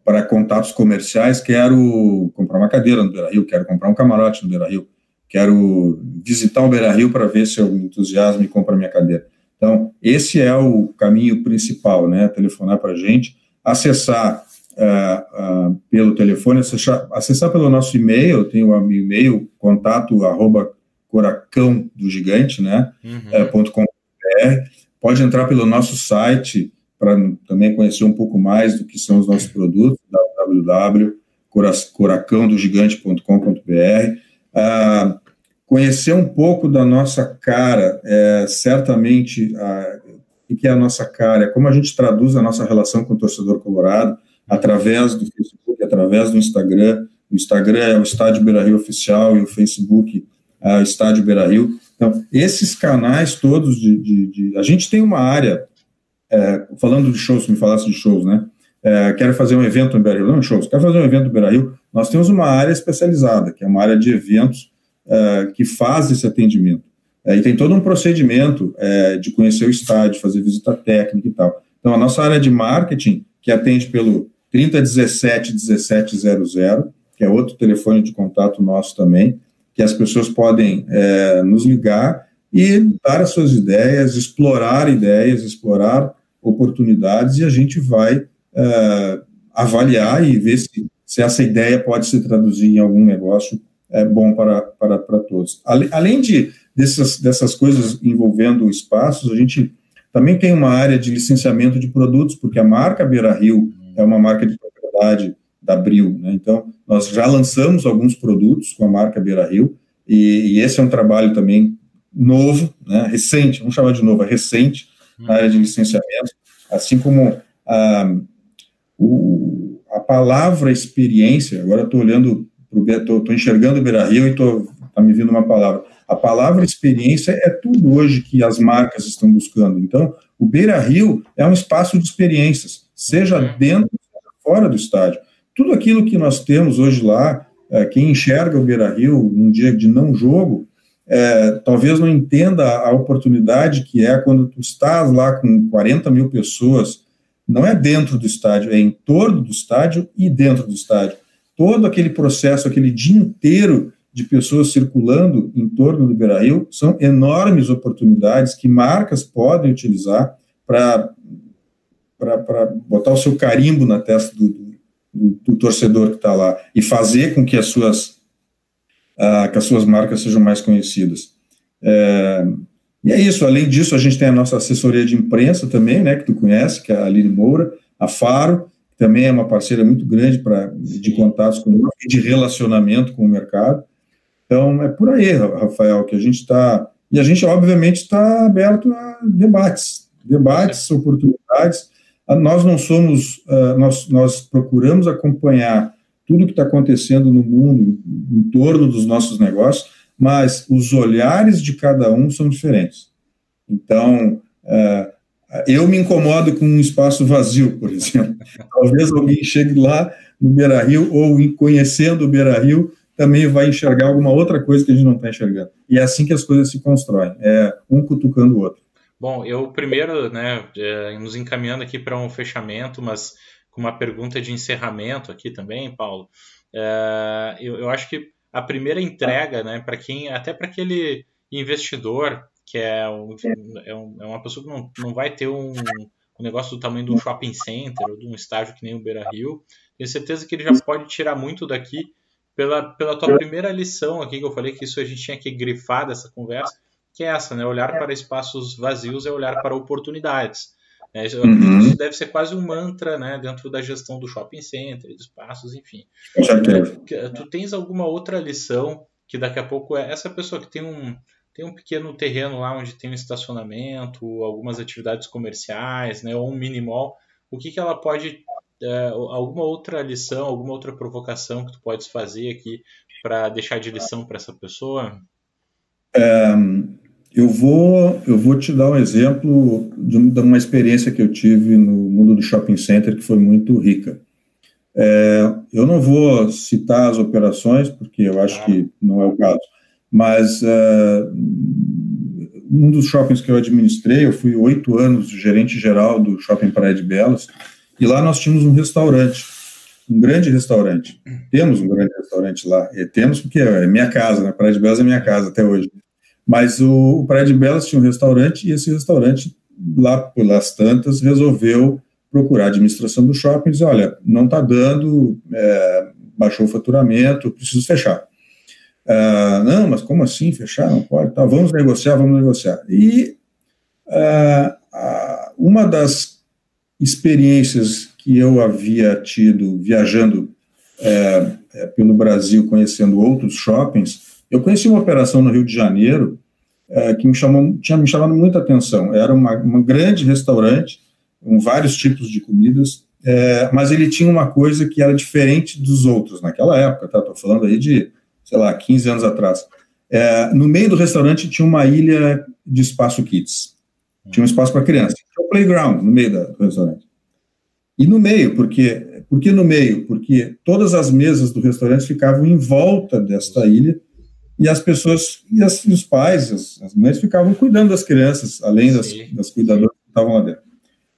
Speaker 2: para contatos comerciais. Quero comprar uma cadeira no Beira Rio, quero comprar um camarote no Beira Rio, quero visitar o Beira Rio para ver se eu entusiasmo e compro a minha cadeira. Então, esse é o caminho principal, né? Telefonar para a gente, acessar uh, uh, pelo telefone, acessar, acessar, pelo nosso e-mail, eu tenho o e-mail, contato arroba coracão do gigante, né? Uhum. É, ponto com, Pode entrar pelo nosso site para também conhecer um pouco mais do que são os nossos produtos, www.coracãodogigante.com.br. Ah, conhecer um pouco da nossa cara, é, certamente, a, o que é a nossa cara, é como a gente traduz a nossa relação com o torcedor colorado, através do Facebook, através do Instagram. O Instagram é o Estádio Beira Rio Oficial e o Facebook é o Estádio Beira Rio. Então, esses canais todos de, de, de, A gente tem uma área, é, falando de shows, me falasse de shows, né? É, quero fazer um evento no Beira Rio, não shows, quero fazer um evento no Beira Rio. Nós temos uma área especializada, que é uma área de eventos é, que faz esse atendimento. É, e tem todo um procedimento é, de conhecer o estádio, fazer visita técnica e tal. Então, a nossa área de marketing, que atende pelo 3017 1700, que é outro telefone de contato nosso também, que as pessoas podem nos ligar e dar as suas ideias, explorar ideias, explorar oportunidades, e a gente vai avaliar e ver se, se essa ideia pode se traduzir em algum negócio é, bom para, para, para todos. Além de, dessas, dessas coisas envolvendo espaços, a gente também tem uma área de licenciamento de produtos, porque a marca Beira Rio é uma marca de propriedade da Abril. Né? Então, nós já lançamos alguns produtos com a marca Beira Rio, e, e esse é um trabalho também novo, né? recente, vamos chamar de novo, é recente, na área de licenciamento, assim como a, o, a palavra experiência, agora estou olhando, estou enxergando o Beira Rio e está me vindo uma palavra. A palavra experiência é tudo hoje que as marcas estão buscando. Então, o Beira Rio é um espaço de experiências, seja uhum. dentro, seja fora do estádio. Tudo aquilo que nós temos hoje lá, é, quem enxerga o Beira Rio num dia de não jogo, é, talvez não entenda a oportunidade que é quando tu estás lá com 40 mil pessoas, não é dentro do estádio, é em torno do estádio e dentro do estádio. Todo aquele processo, aquele dia inteiro de pessoas circulando em torno do Beira Rio, são enormes oportunidades que marcas podem utilizar para botar o seu carimbo na testa do, do, do torcedor que está lá e fazer com que as suas uh, que as suas marcas sejam mais conhecidas. É, e é isso, além disso, a gente tem a nossa assessoria de imprensa também, né, que tu conhece, que é a Aline Moura, a Faro, que também é uma parceira muito grande pra, de contatos com e de relacionamento com o mercado. Então, é por aí, Rafael, que a gente está. E a gente, obviamente, está aberto a debates, debates, oportunidades. Nós não somos, uh, nós, nós procuramos acompanhar tudo que está acontecendo no mundo, em torno dos nossos negócios, mas os olhares de cada um são diferentes. Então, uh, eu me incomodo com um espaço vazio, por exemplo. [laughs] Talvez alguém chegue lá no Beira Rio, ou conhecendo o Beira Rio, também vai enxergar alguma outra coisa que a gente não está enxergando. E é assim que as coisas se constroem, é um cutucando o outro.
Speaker 1: Bom, eu primeiro, né, é, nos encaminhando aqui para um fechamento, mas com uma pergunta de encerramento aqui também, Paulo. É, eu, eu, acho que a primeira entrega, né, para quem, até para aquele investidor que é, um, é, um, é, uma pessoa que não, não vai ter um, um negócio do tamanho de um shopping center ou de um estágio que nem o Beira Rio, tenho certeza que ele já pode tirar muito daqui pela, pela tua primeira lição aqui que eu falei que isso a gente tinha que grifar dessa conversa, que é essa, né? Olhar para espaços vazios é olhar para oportunidades. É, uhum. Isso deve ser quase um mantra né, dentro da gestão do shopping center, dos espaços, enfim. Tu, tu tens alguma outra lição que daqui a pouco é essa pessoa que tem um, tem um pequeno terreno lá onde tem um estacionamento, algumas atividades comerciais, né, ou um mini mall, o que, que ela pode é, alguma outra lição, alguma outra provocação que tu podes fazer aqui para deixar de lição para essa pessoa?
Speaker 2: É, eu vou eu vou te dar um exemplo de uma experiência que eu tive no mundo do shopping center que foi muito rica. É, eu não vou citar as operações porque eu acho que não é o caso, mas é, um dos shoppings que eu administrei, eu fui oito anos gerente geral do shopping Praia de Belas e lá nós tínhamos um restaurante, um grande restaurante. Temos um grande restaurante lá. E temos porque é minha casa, né? Praia de Belas é minha casa até hoje. Mas o, o Praia de Belas tinha um restaurante e esse restaurante, lá pelas tantas, resolveu procurar a administração do shopping e dizer, olha, não está dando, é, baixou o faturamento, preciso fechar. Uh, não, mas como assim fechar? Não pode. Tá, vamos negociar, vamos negociar. E uh, uma das experiências que eu havia tido viajando é, é, pelo Brasil, conhecendo outros shoppings, eu conheci uma operação no Rio de Janeiro é, que me chamou, tinha me chamado muita atenção. Era um grande restaurante, com vários tipos de comidas, é, mas ele tinha uma coisa que era diferente dos outros naquela época, tá? Estou falando aí de, sei lá, 15 anos atrás. É, no meio do restaurante tinha uma ilha de espaço kids. Tinha um espaço para criança playground no meio da, do restaurante. E no meio, porque, por que no meio? Porque todas as mesas do restaurante ficavam em volta desta ilha e as pessoas, e, as, e os pais, as, as, mães ficavam cuidando das crianças, além das, das cuidadoras que estavam lá dentro.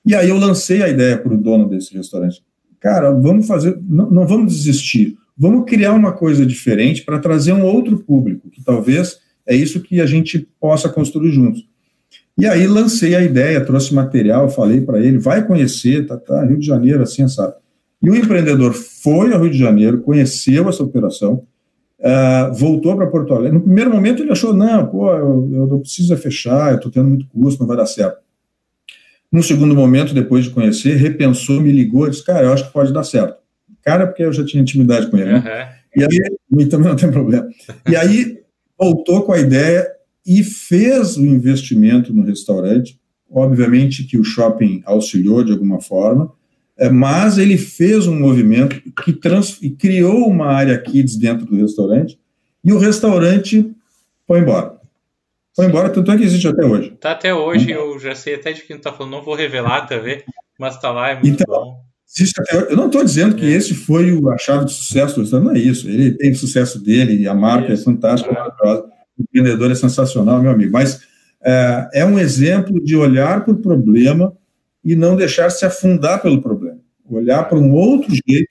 Speaker 2: E aí eu lancei a ideia para o dono desse restaurante. Cara, vamos fazer, não, não vamos desistir, vamos criar uma coisa diferente para trazer um outro público, que talvez é isso que a gente possa construir juntos. E aí lancei a ideia, trouxe material, falei para ele, vai conhecer, tá, tá, Rio de Janeiro, assim, sabe? E o empreendedor foi ao Rio de Janeiro, conheceu essa operação, uh, voltou para Porto Alegre. No primeiro momento ele achou, não, pô, eu, eu não preciso fechar, eu estou tendo muito custo, não vai dar certo. No segundo momento, depois de conhecer, repensou, me ligou, disse, cara, eu acho que pode dar certo. Cara, porque eu já tinha intimidade com ele, né? Uhum. E aí, [laughs] também não tem problema. E aí, voltou com a ideia, e fez o investimento no restaurante obviamente que o shopping auxiliou de alguma forma, é, mas ele fez um movimento que trans, criou uma área kids dentro do restaurante, e o restaurante foi embora. Foi embora, tanto é que existe até hoje.
Speaker 1: Tá até hoje, eu já sei até de quem tá falando, não vou revelar a TV, mas tá lá, é muito então, bom.
Speaker 2: Eu não estou dizendo que é. esse foi a chave de sucesso do restaurante, não é isso. Ele tem o sucesso dele, a marca é isso. é fantástica, maravilhosa, o empreendedor é sensacional, meu amigo. Mas é, é um exemplo de olhar para o problema e não deixar se afundar pelo problema. Olhar para um outro jeito,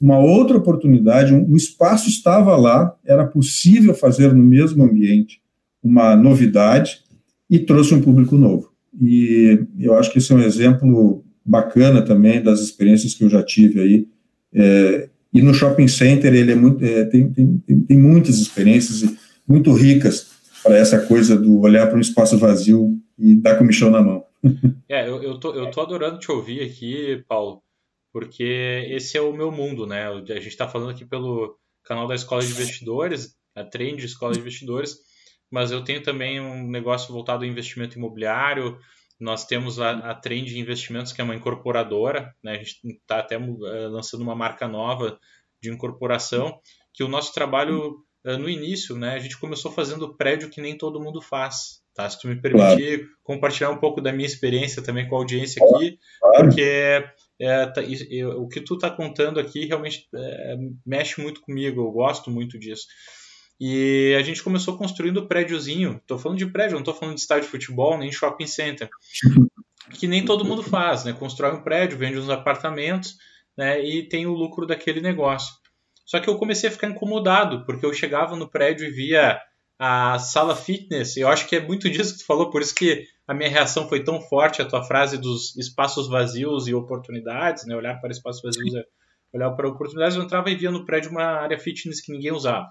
Speaker 2: uma outra oportunidade, um, um espaço estava lá, era possível fazer no mesmo ambiente uma novidade e trouxe um público novo. E eu acho que esse é um exemplo bacana também das experiências que eu já tive aí. É, e no shopping center ele é muito, é, tem, tem, tem, muitas experiências muito ricas para essa coisa do olhar para um espaço vazio e dar comichão na mão. [laughs]
Speaker 1: É, eu, eu, tô, eu tô adorando te ouvir aqui, Paulo, porque esse é o meu mundo, né? A gente está falando aqui pelo canal da Escola de Investidores, a Trend Escola de Investidores, mas eu tenho também um negócio voltado ao investimento imobiliário. Nós temos a, a Trend Investimentos, que é uma incorporadora, né? a gente está até uh, lançando uma marca nova de incorporação, que o nosso trabalho uh, no início, né, a gente começou fazendo prédio que nem todo mundo faz. Tá? Se tu me permitir claro. compartilhar um pouco da minha experiência também com a audiência aqui, claro. porque é, tá, o que tu está contando aqui realmente é, mexe muito comigo, eu gosto muito disso. E a gente começou construindo prédiozinho. Estou falando de prédio, não estou falando de estádio de futebol, nem shopping center. [laughs] Que nem todo mundo faz, né? Constrói um prédio, vende uns apartamentos, né? E tem o lucro daquele negócio. Só que eu comecei a ficar incomodado, porque eu chegava no prédio e via a sala fitness, eu acho que é muito disso que tu falou, por isso que a minha reação foi tão forte, a tua frase dos espaços vazios e oportunidades, né? Olhar para espaços vazios é olhar para oportunidades. Eu entrava e via no prédio uma área fitness que ninguém usava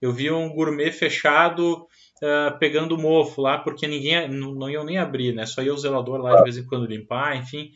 Speaker 1: eu vi um gourmet fechado uh, pegando mofo lá, porque ninguém não, não iam nem abrir, né? Só ia o zelador lá de vez em quando limpar, enfim.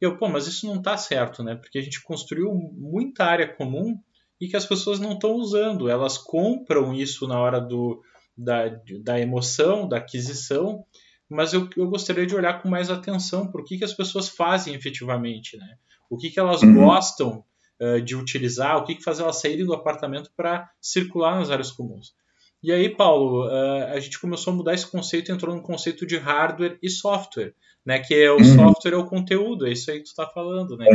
Speaker 1: Eu, pô, mas isso não tá certo, né? Porque a gente construiu muita área comum e que as pessoas não estão usando. Elas compram isso na hora do, da, da emoção, da aquisição, mas eu, eu gostaria de olhar com mais atenção para o que, que as pessoas fazem efetivamente, né? O que, que elas uhum. gostam uh, de utilizar, o que, que faz elas saírem do apartamento para circular nas áreas comuns. E aí, Paulo, uh, a gente começou a mudar esse conceito e entrou no conceito de hardware e software, né? Que é o uhum. software é o conteúdo, é isso aí que tu está falando, né?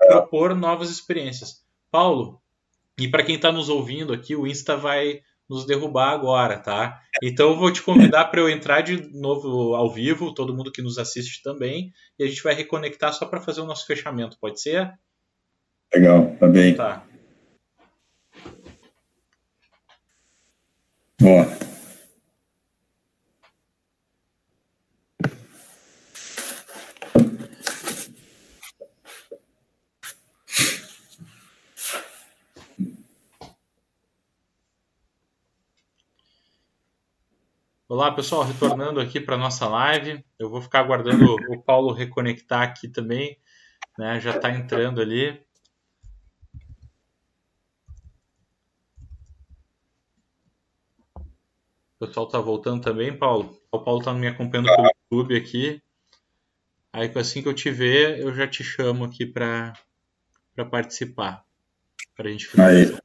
Speaker 1: É. Propor novas experiências. Paulo, e para quem está nos ouvindo aqui, o Insta vai nos derrubar agora, tá? Então eu vou te convidar para eu entrar de novo ao vivo, todo mundo que nos assiste também, e a gente vai reconectar só para fazer o nosso fechamento, pode ser?
Speaker 2: Legal, tá bem. Tá. Ó.
Speaker 1: Olá, pessoal, retornando aqui para nossa live. Eu vou ficar aguardando o Paulo reconectar aqui também, né? Já está entrando ali. O pessoal tá voltando também, Paulo. O Paulo tá me acompanhando pelo YouTube aqui. Aí assim que eu te ver, eu já te chamo aqui para para participar. Para a gente finalizar. Aí.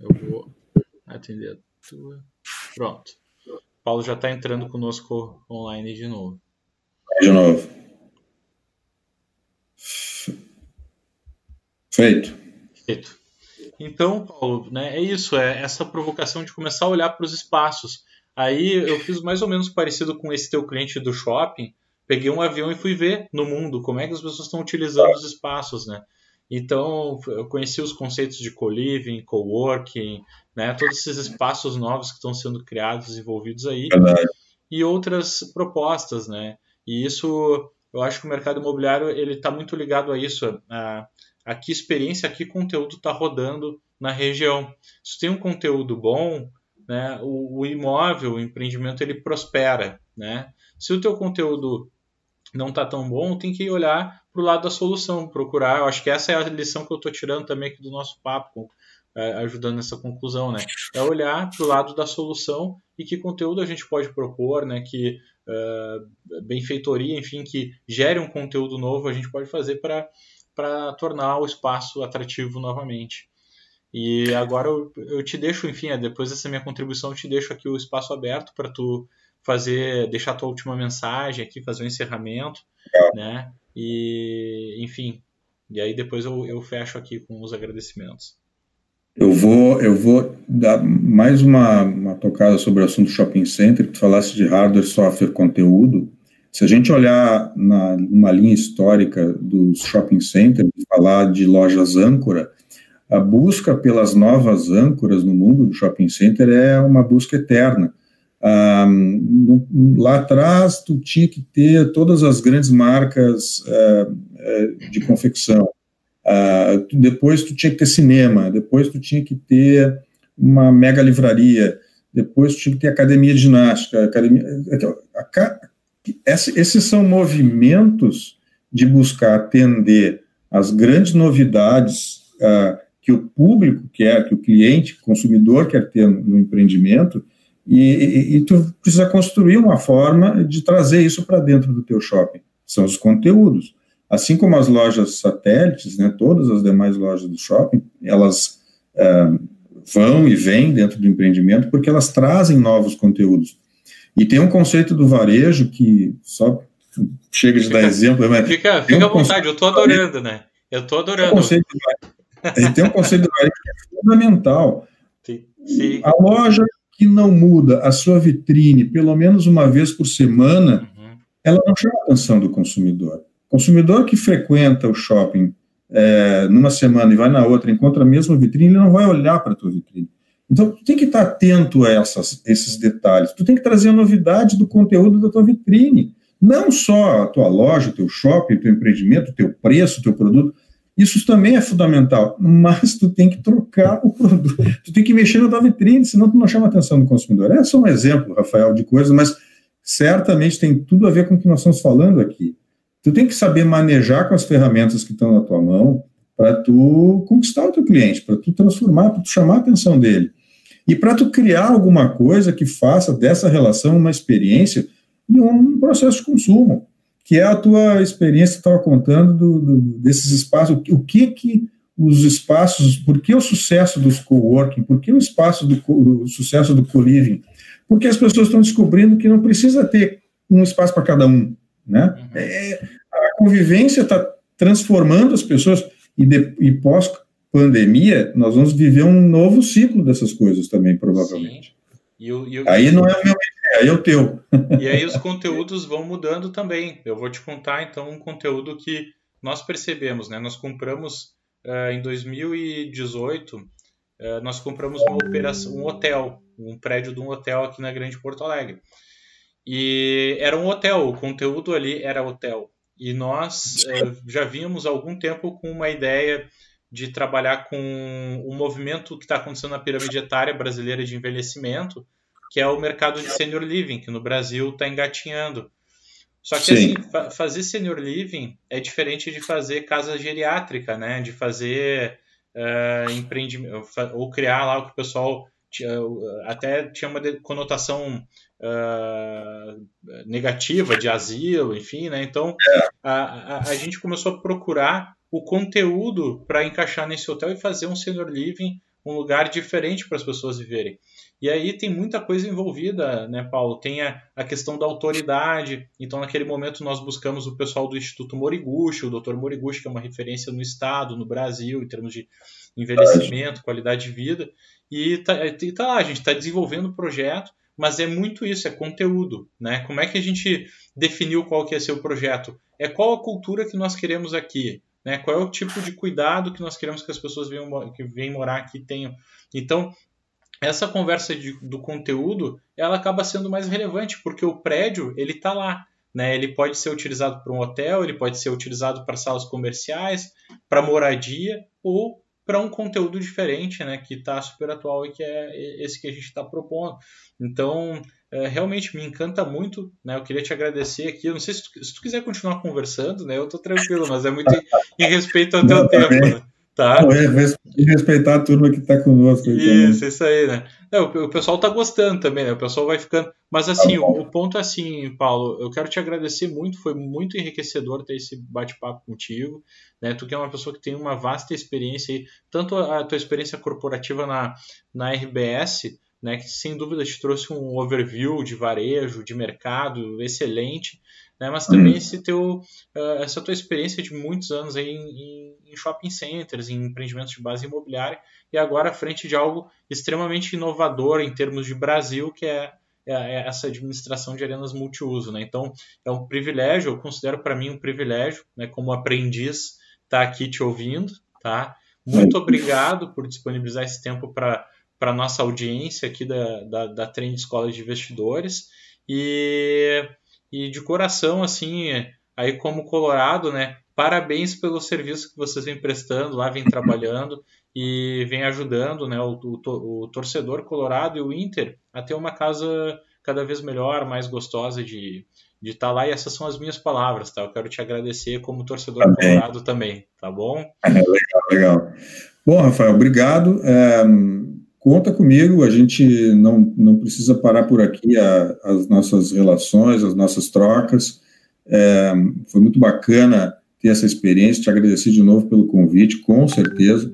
Speaker 1: Eu vou atender a tua. Pronto. O Paulo já está entrando conosco online de novo.
Speaker 2: De novo. Feito.
Speaker 1: Feito. Então, Paulo, né, é isso, é essa provocação de começar a olhar para os espaços. Aí eu fiz mais ou menos parecido com esse teu cliente do shopping. Peguei um avião e fui ver no mundo como é que as pessoas estão utilizando os espaços, né? Então, eu conheci os conceitos de co-living, co-working, né? Todos esses espaços novos que estão sendo criados, desenvolvidos aí. E outras propostas, né? E isso, eu acho que o mercado imobiliário, ele está muito ligado a isso, a, a que experiência, a que conteúdo está rodando na região. Se tem um conteúdo bom, né, o, o, imóvel, o empreendimento, ele prospera. Né? Se o teu conteúdo não está tão bom, tem que olhar para o lado da solução, procurar. Eu acho que essa é a lição que eu estou tirando também aqui do nosso papo, é, ajudando nessa conclusão, né? É olhar para o lado da solução e que conteúdo a gente pode propor, né? Que uh, benfeitoria, enfim, que gere um conteúdo novo a gente pode fazer para tornar o espaço atrativo novamente. E agora eu, eu te deixo, enfim, é, depois dessa minha contribuição, eu te deixo aqui o espaço aberto para tu fazer, deixar a tua última mensagem aqui, fazer o um encerramento, né? E, enfim, e aí depois eu, eu fecho aqui com os agradecimentos.
Speaker 2: Eu vou, eu vou dar mais uma, uma tocada sobre o assunto shopping center, que tu falasse de hardware, software, conteúdo. Se a gente olhar na, numa linha histórica dos shopping centers falar de lojas âncora, a busca pelas novas âncoras no mundo do shopping center é uma busca eterna. Ah, lá atrás, tu tinha que ter todas as grandes marcas ah, ah, de confecção. Ah, depois, tu tinha que ter cinema. Depois, tu tinha que ter uma mega livraria. Depois, tu tinha que ter academia de ginástica. Academia, esses são movimentos de buscar atender as grandes novidades uh, que o público quer, que o cliente, consumidor quer ter no empreendimento, e, e, e, tu precisa construir uma forma de trazer isso para dentro do teu shopping. São os conteúdos. Assim como as lojas satélites, né, todas as demais lojas do shopping, elas uh, vão e vêm dentro do empreendimento porque elas trazem novos conteúdos. E tem um conceito do varejo que só chega de fica, dar exemplo,
Speaker 1: mas fica, fica um à vontade, eu estou adorando, né? Eu estou adorando.
Speaker 2: Tem um tem um conceito do varejo que é fundamental. Sim, sim. A loja que não muda a sua vitrine pelo menos uma vez por semana, uhum. ela não chama a atenção do consumidor. O consumidor que frequenta o shopping é, numa semana e vai na outra, encontra a mesma vitrine, ele não vai olhar para a tua vitrine. Então, tu tem que estar atento a essas, esses detalhes. Tu tem que trazer a novidade do conteúdo da tua vitrine. Não só a tua loja, o teu shopping, o teu empreendimento, o teu preço, o teu produto. Isso também é fundamental, mas tu tem que trocar o produto, tu tem que mexer na tua vitrine, senão tu não chama a atenção do consumidor. É só um exemplo, Rafael, de coisas, mas certamente tem tudo a ver com o que nós estamos falando aqui. Tu tem que saber manejar com as ferramentas que estão na tua mão para tu conquistar o teu cliente, para tu transformar, para tu chamar a atenção dele. E para tu criar alguma coisa que faça dessa relação uma experiência e um processo de consumo, que é a tua experiência que estava contando do, do, desses espaços, o que que os espaços, por que o sucesso dos coworking, por que o espaço do o sucesso do co-living? Porque as pessoas estão descobrindo que não precisa ter um espaço para cada um, né? Uhum. É, a convivência está transformando as pessoas e, de, e pós pandemia, nós vamos viver um novo ciclo dessas coisas também, provavelmente. E o, e o, aí não é o meu aí é o teu.
Speaker 1: E aí os conteúdos vão mudando também. Eu vou te contar, então, um conteúdo que nós percebemos, né? Nós compramos uh, em 2018, uh, eh, nós compramos uma operação, um hotel, um prédio de um hotel aqui na Grande Porto Alegre. E era um hotel, o conteúdo ali era hotel. E nós uh, já vínhamos há algum tempo com uma ideia de trabalhar com o movimento que está acontecendo na pirâmide etária brasileira de envelhecimento, que é o mercado de senior living, que no Brasil está engatinhando. Só que assim, fa fazer senior living é diferente de fazer casa geriátrica, né? De fazer uh, empreendimento ou criar lá o que o pessoal tinha, até tinha uma conotação uh, negativa de asilo, enfim, né? Então é. a, a, a gente começou a procurar o conteúdo para encaixar nesse hotel e fazer um senior living um lugar diferente para as pessoas viverem. E aí tem muita coisa envolvida, né, Paulo? Tem a, a, questão da autoridade. Então, naquele momento, nós buscamos o pessoal do Instituto Moriguchi, o Dr. Moriguchi, que é uma referência no Estado, no Brasil, em termos de envelhecimento, qualidade de vida. E tá, e tá lá, a gente está desenvolvendo o projeto, mas é muito isso, é conteúdo. Né? Como é que a gente definiu qual que é seu projeto? É qual a cultura que nós queremos aqui? Né? Qual é o tipo de cuidado que nós queremos que as pessoas venham, que vêm morar aqui tenham? Então, essa conversa de, do conteúdo, ela acaba sendo mais relevante, porque o prédio, ele está lá. Né? Ele pode ser utilizado para um hotel, ele pode ser utilizado para salas comerciais, para moradia ou para um conteúdo diferente, né, que está super atual e que é esse que a gente está propondo. Então, é, realmente me encanta muito, né? Eu queria te agradecer aqui. Eu não sei se tu, se tu quiser continuar conversando, né? Eu tô tranquilo, mas é muito em, em respeito ao teu não, tempo, né? Tá?
Speaker 2: E respeitar a turma que está conosco.
Speaker 1: Isso, isso aí, né? É, o, pessoal está gostando também, né? O pessoal vai ficando. Mas assim, tá o, o, ponto é assim, Paulo, eu quero te agradecer muito, foi muito enriquecedor ter esse bate-papo contigo. Né? Tu que é uma pessoa que tem uma vasta experiência aí, tanto a tua experiência corporativa na, na RBS, né, que sem dúvida te trouxe um overview de varejo, de mercado excelente, né, mas também esse teu, uh, essa tua experiência de muitos anos aí em, em, shopping centers, em empreendimentos de base imobiliária, e agora à frente de algo extremamente inovador em termos de Brasil, que é, é, é essa administração de arenas multiuso. Né? Então, é um privilégio, eu considero para mim um privilégio, né, como aprendiz, estar tá aqui te ouvindo. Tá? Muito obrigado por disponibilizar esse tempo para a nossa audiência aqui da, da, da Trend Escola de Investidores. E e de coração, assim, aí como Colorado, né? Parabéns pelo serviço que vocês vêm prestando lá, vêm trabalhando e vem ajudando né, o, o, o torcedor colorado e o Inter a ter uma casa cada vez melhor, mais gostosa de de estar tá lá, e essas são as minhas palavras, tá? Eu quero te agradecer como torcedor também. colorado também, tá bom?
Speaker 2: É, [laughs] legal, legal. Bom, Rafael, obrigado. É, conta comigo, a gente não, não precisa parar por aqui a, as nossas relações, as nossas trocas. É, foi muito bacana ter essa experiência, te agradecer de novo pelo convite, com certeza.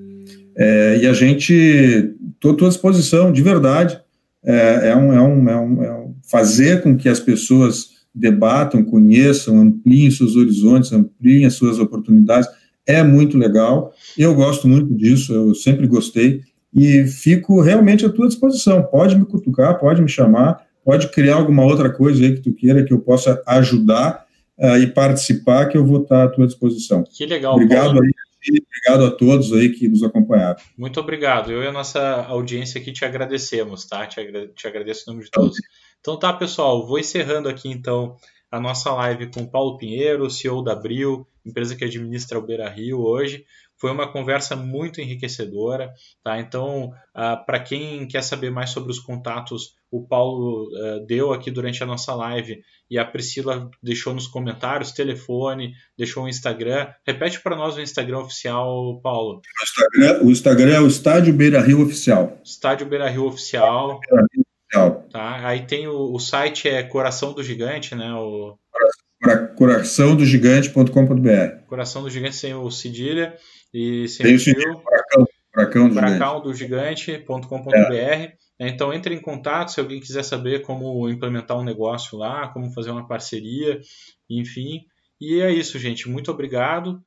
Speaker 2: É, e a gente, estou à disposição, de verdade. É, é, um, é, um, é, um, é um fazer com que as pessoas debatam, conheçam, ampliem seus horizontes, ampliem as suas oportunidades, é muito legal. Eu gosto muito disso, eu sempre gostei e fico realmente à tua disposição. Pode me cutucar, pode me chamar, pode criar alguma outra coisa aí que tu queira que eu possa ajudar uh, e participar, que eu vou estar à tua disposição.
Speaker 1: Que legal.
Speaker 2: Obrigado Paulo. aí. Obrigado a todos aí que nos acompanharam.
Speaker 1: Muito obrigado. Eu e a nossa audiência aqui te agradecemos, tá? Te, agra te agradeço em nome de todos. Então tá, pessoal, vou encerrando aqui então a nossa live com Paulo Pinheiro, CEO da Abril, empresa que administra o Beira Rio hoje. Foi uma conversa muito enriquecedora, tá? Então, uh, para quem quer saber mais sobre os contatos, o Paulo uh, deu aqui durante a nossa live e a Priscila deixou nos comentários, telefone, deixou o Instagram. Repete para nós o Instagram oficial, Paulo.
Speaker 2: O Instagram, o Instagram é o Estádio Beira Rio Oficial.
Speaker 1: Estádio Beira Rio Oficial. Beira Rio Oficial. Tá? Aí tem o, o site é Coração do Gigante, né? O
Speaker 2: coraçãodogigante.com.br.
Speaker 1: Coração do Gigante sem o cedilha e sem o
Speaker 2: fio. Furacão,
Speaker 1: furacão do gigante.com.br. É. Então entre em contato se alguém quiser saber como implementar um negócio lá, como fazer uma parceria, enfim. E é isso, gente. Muito obrigado.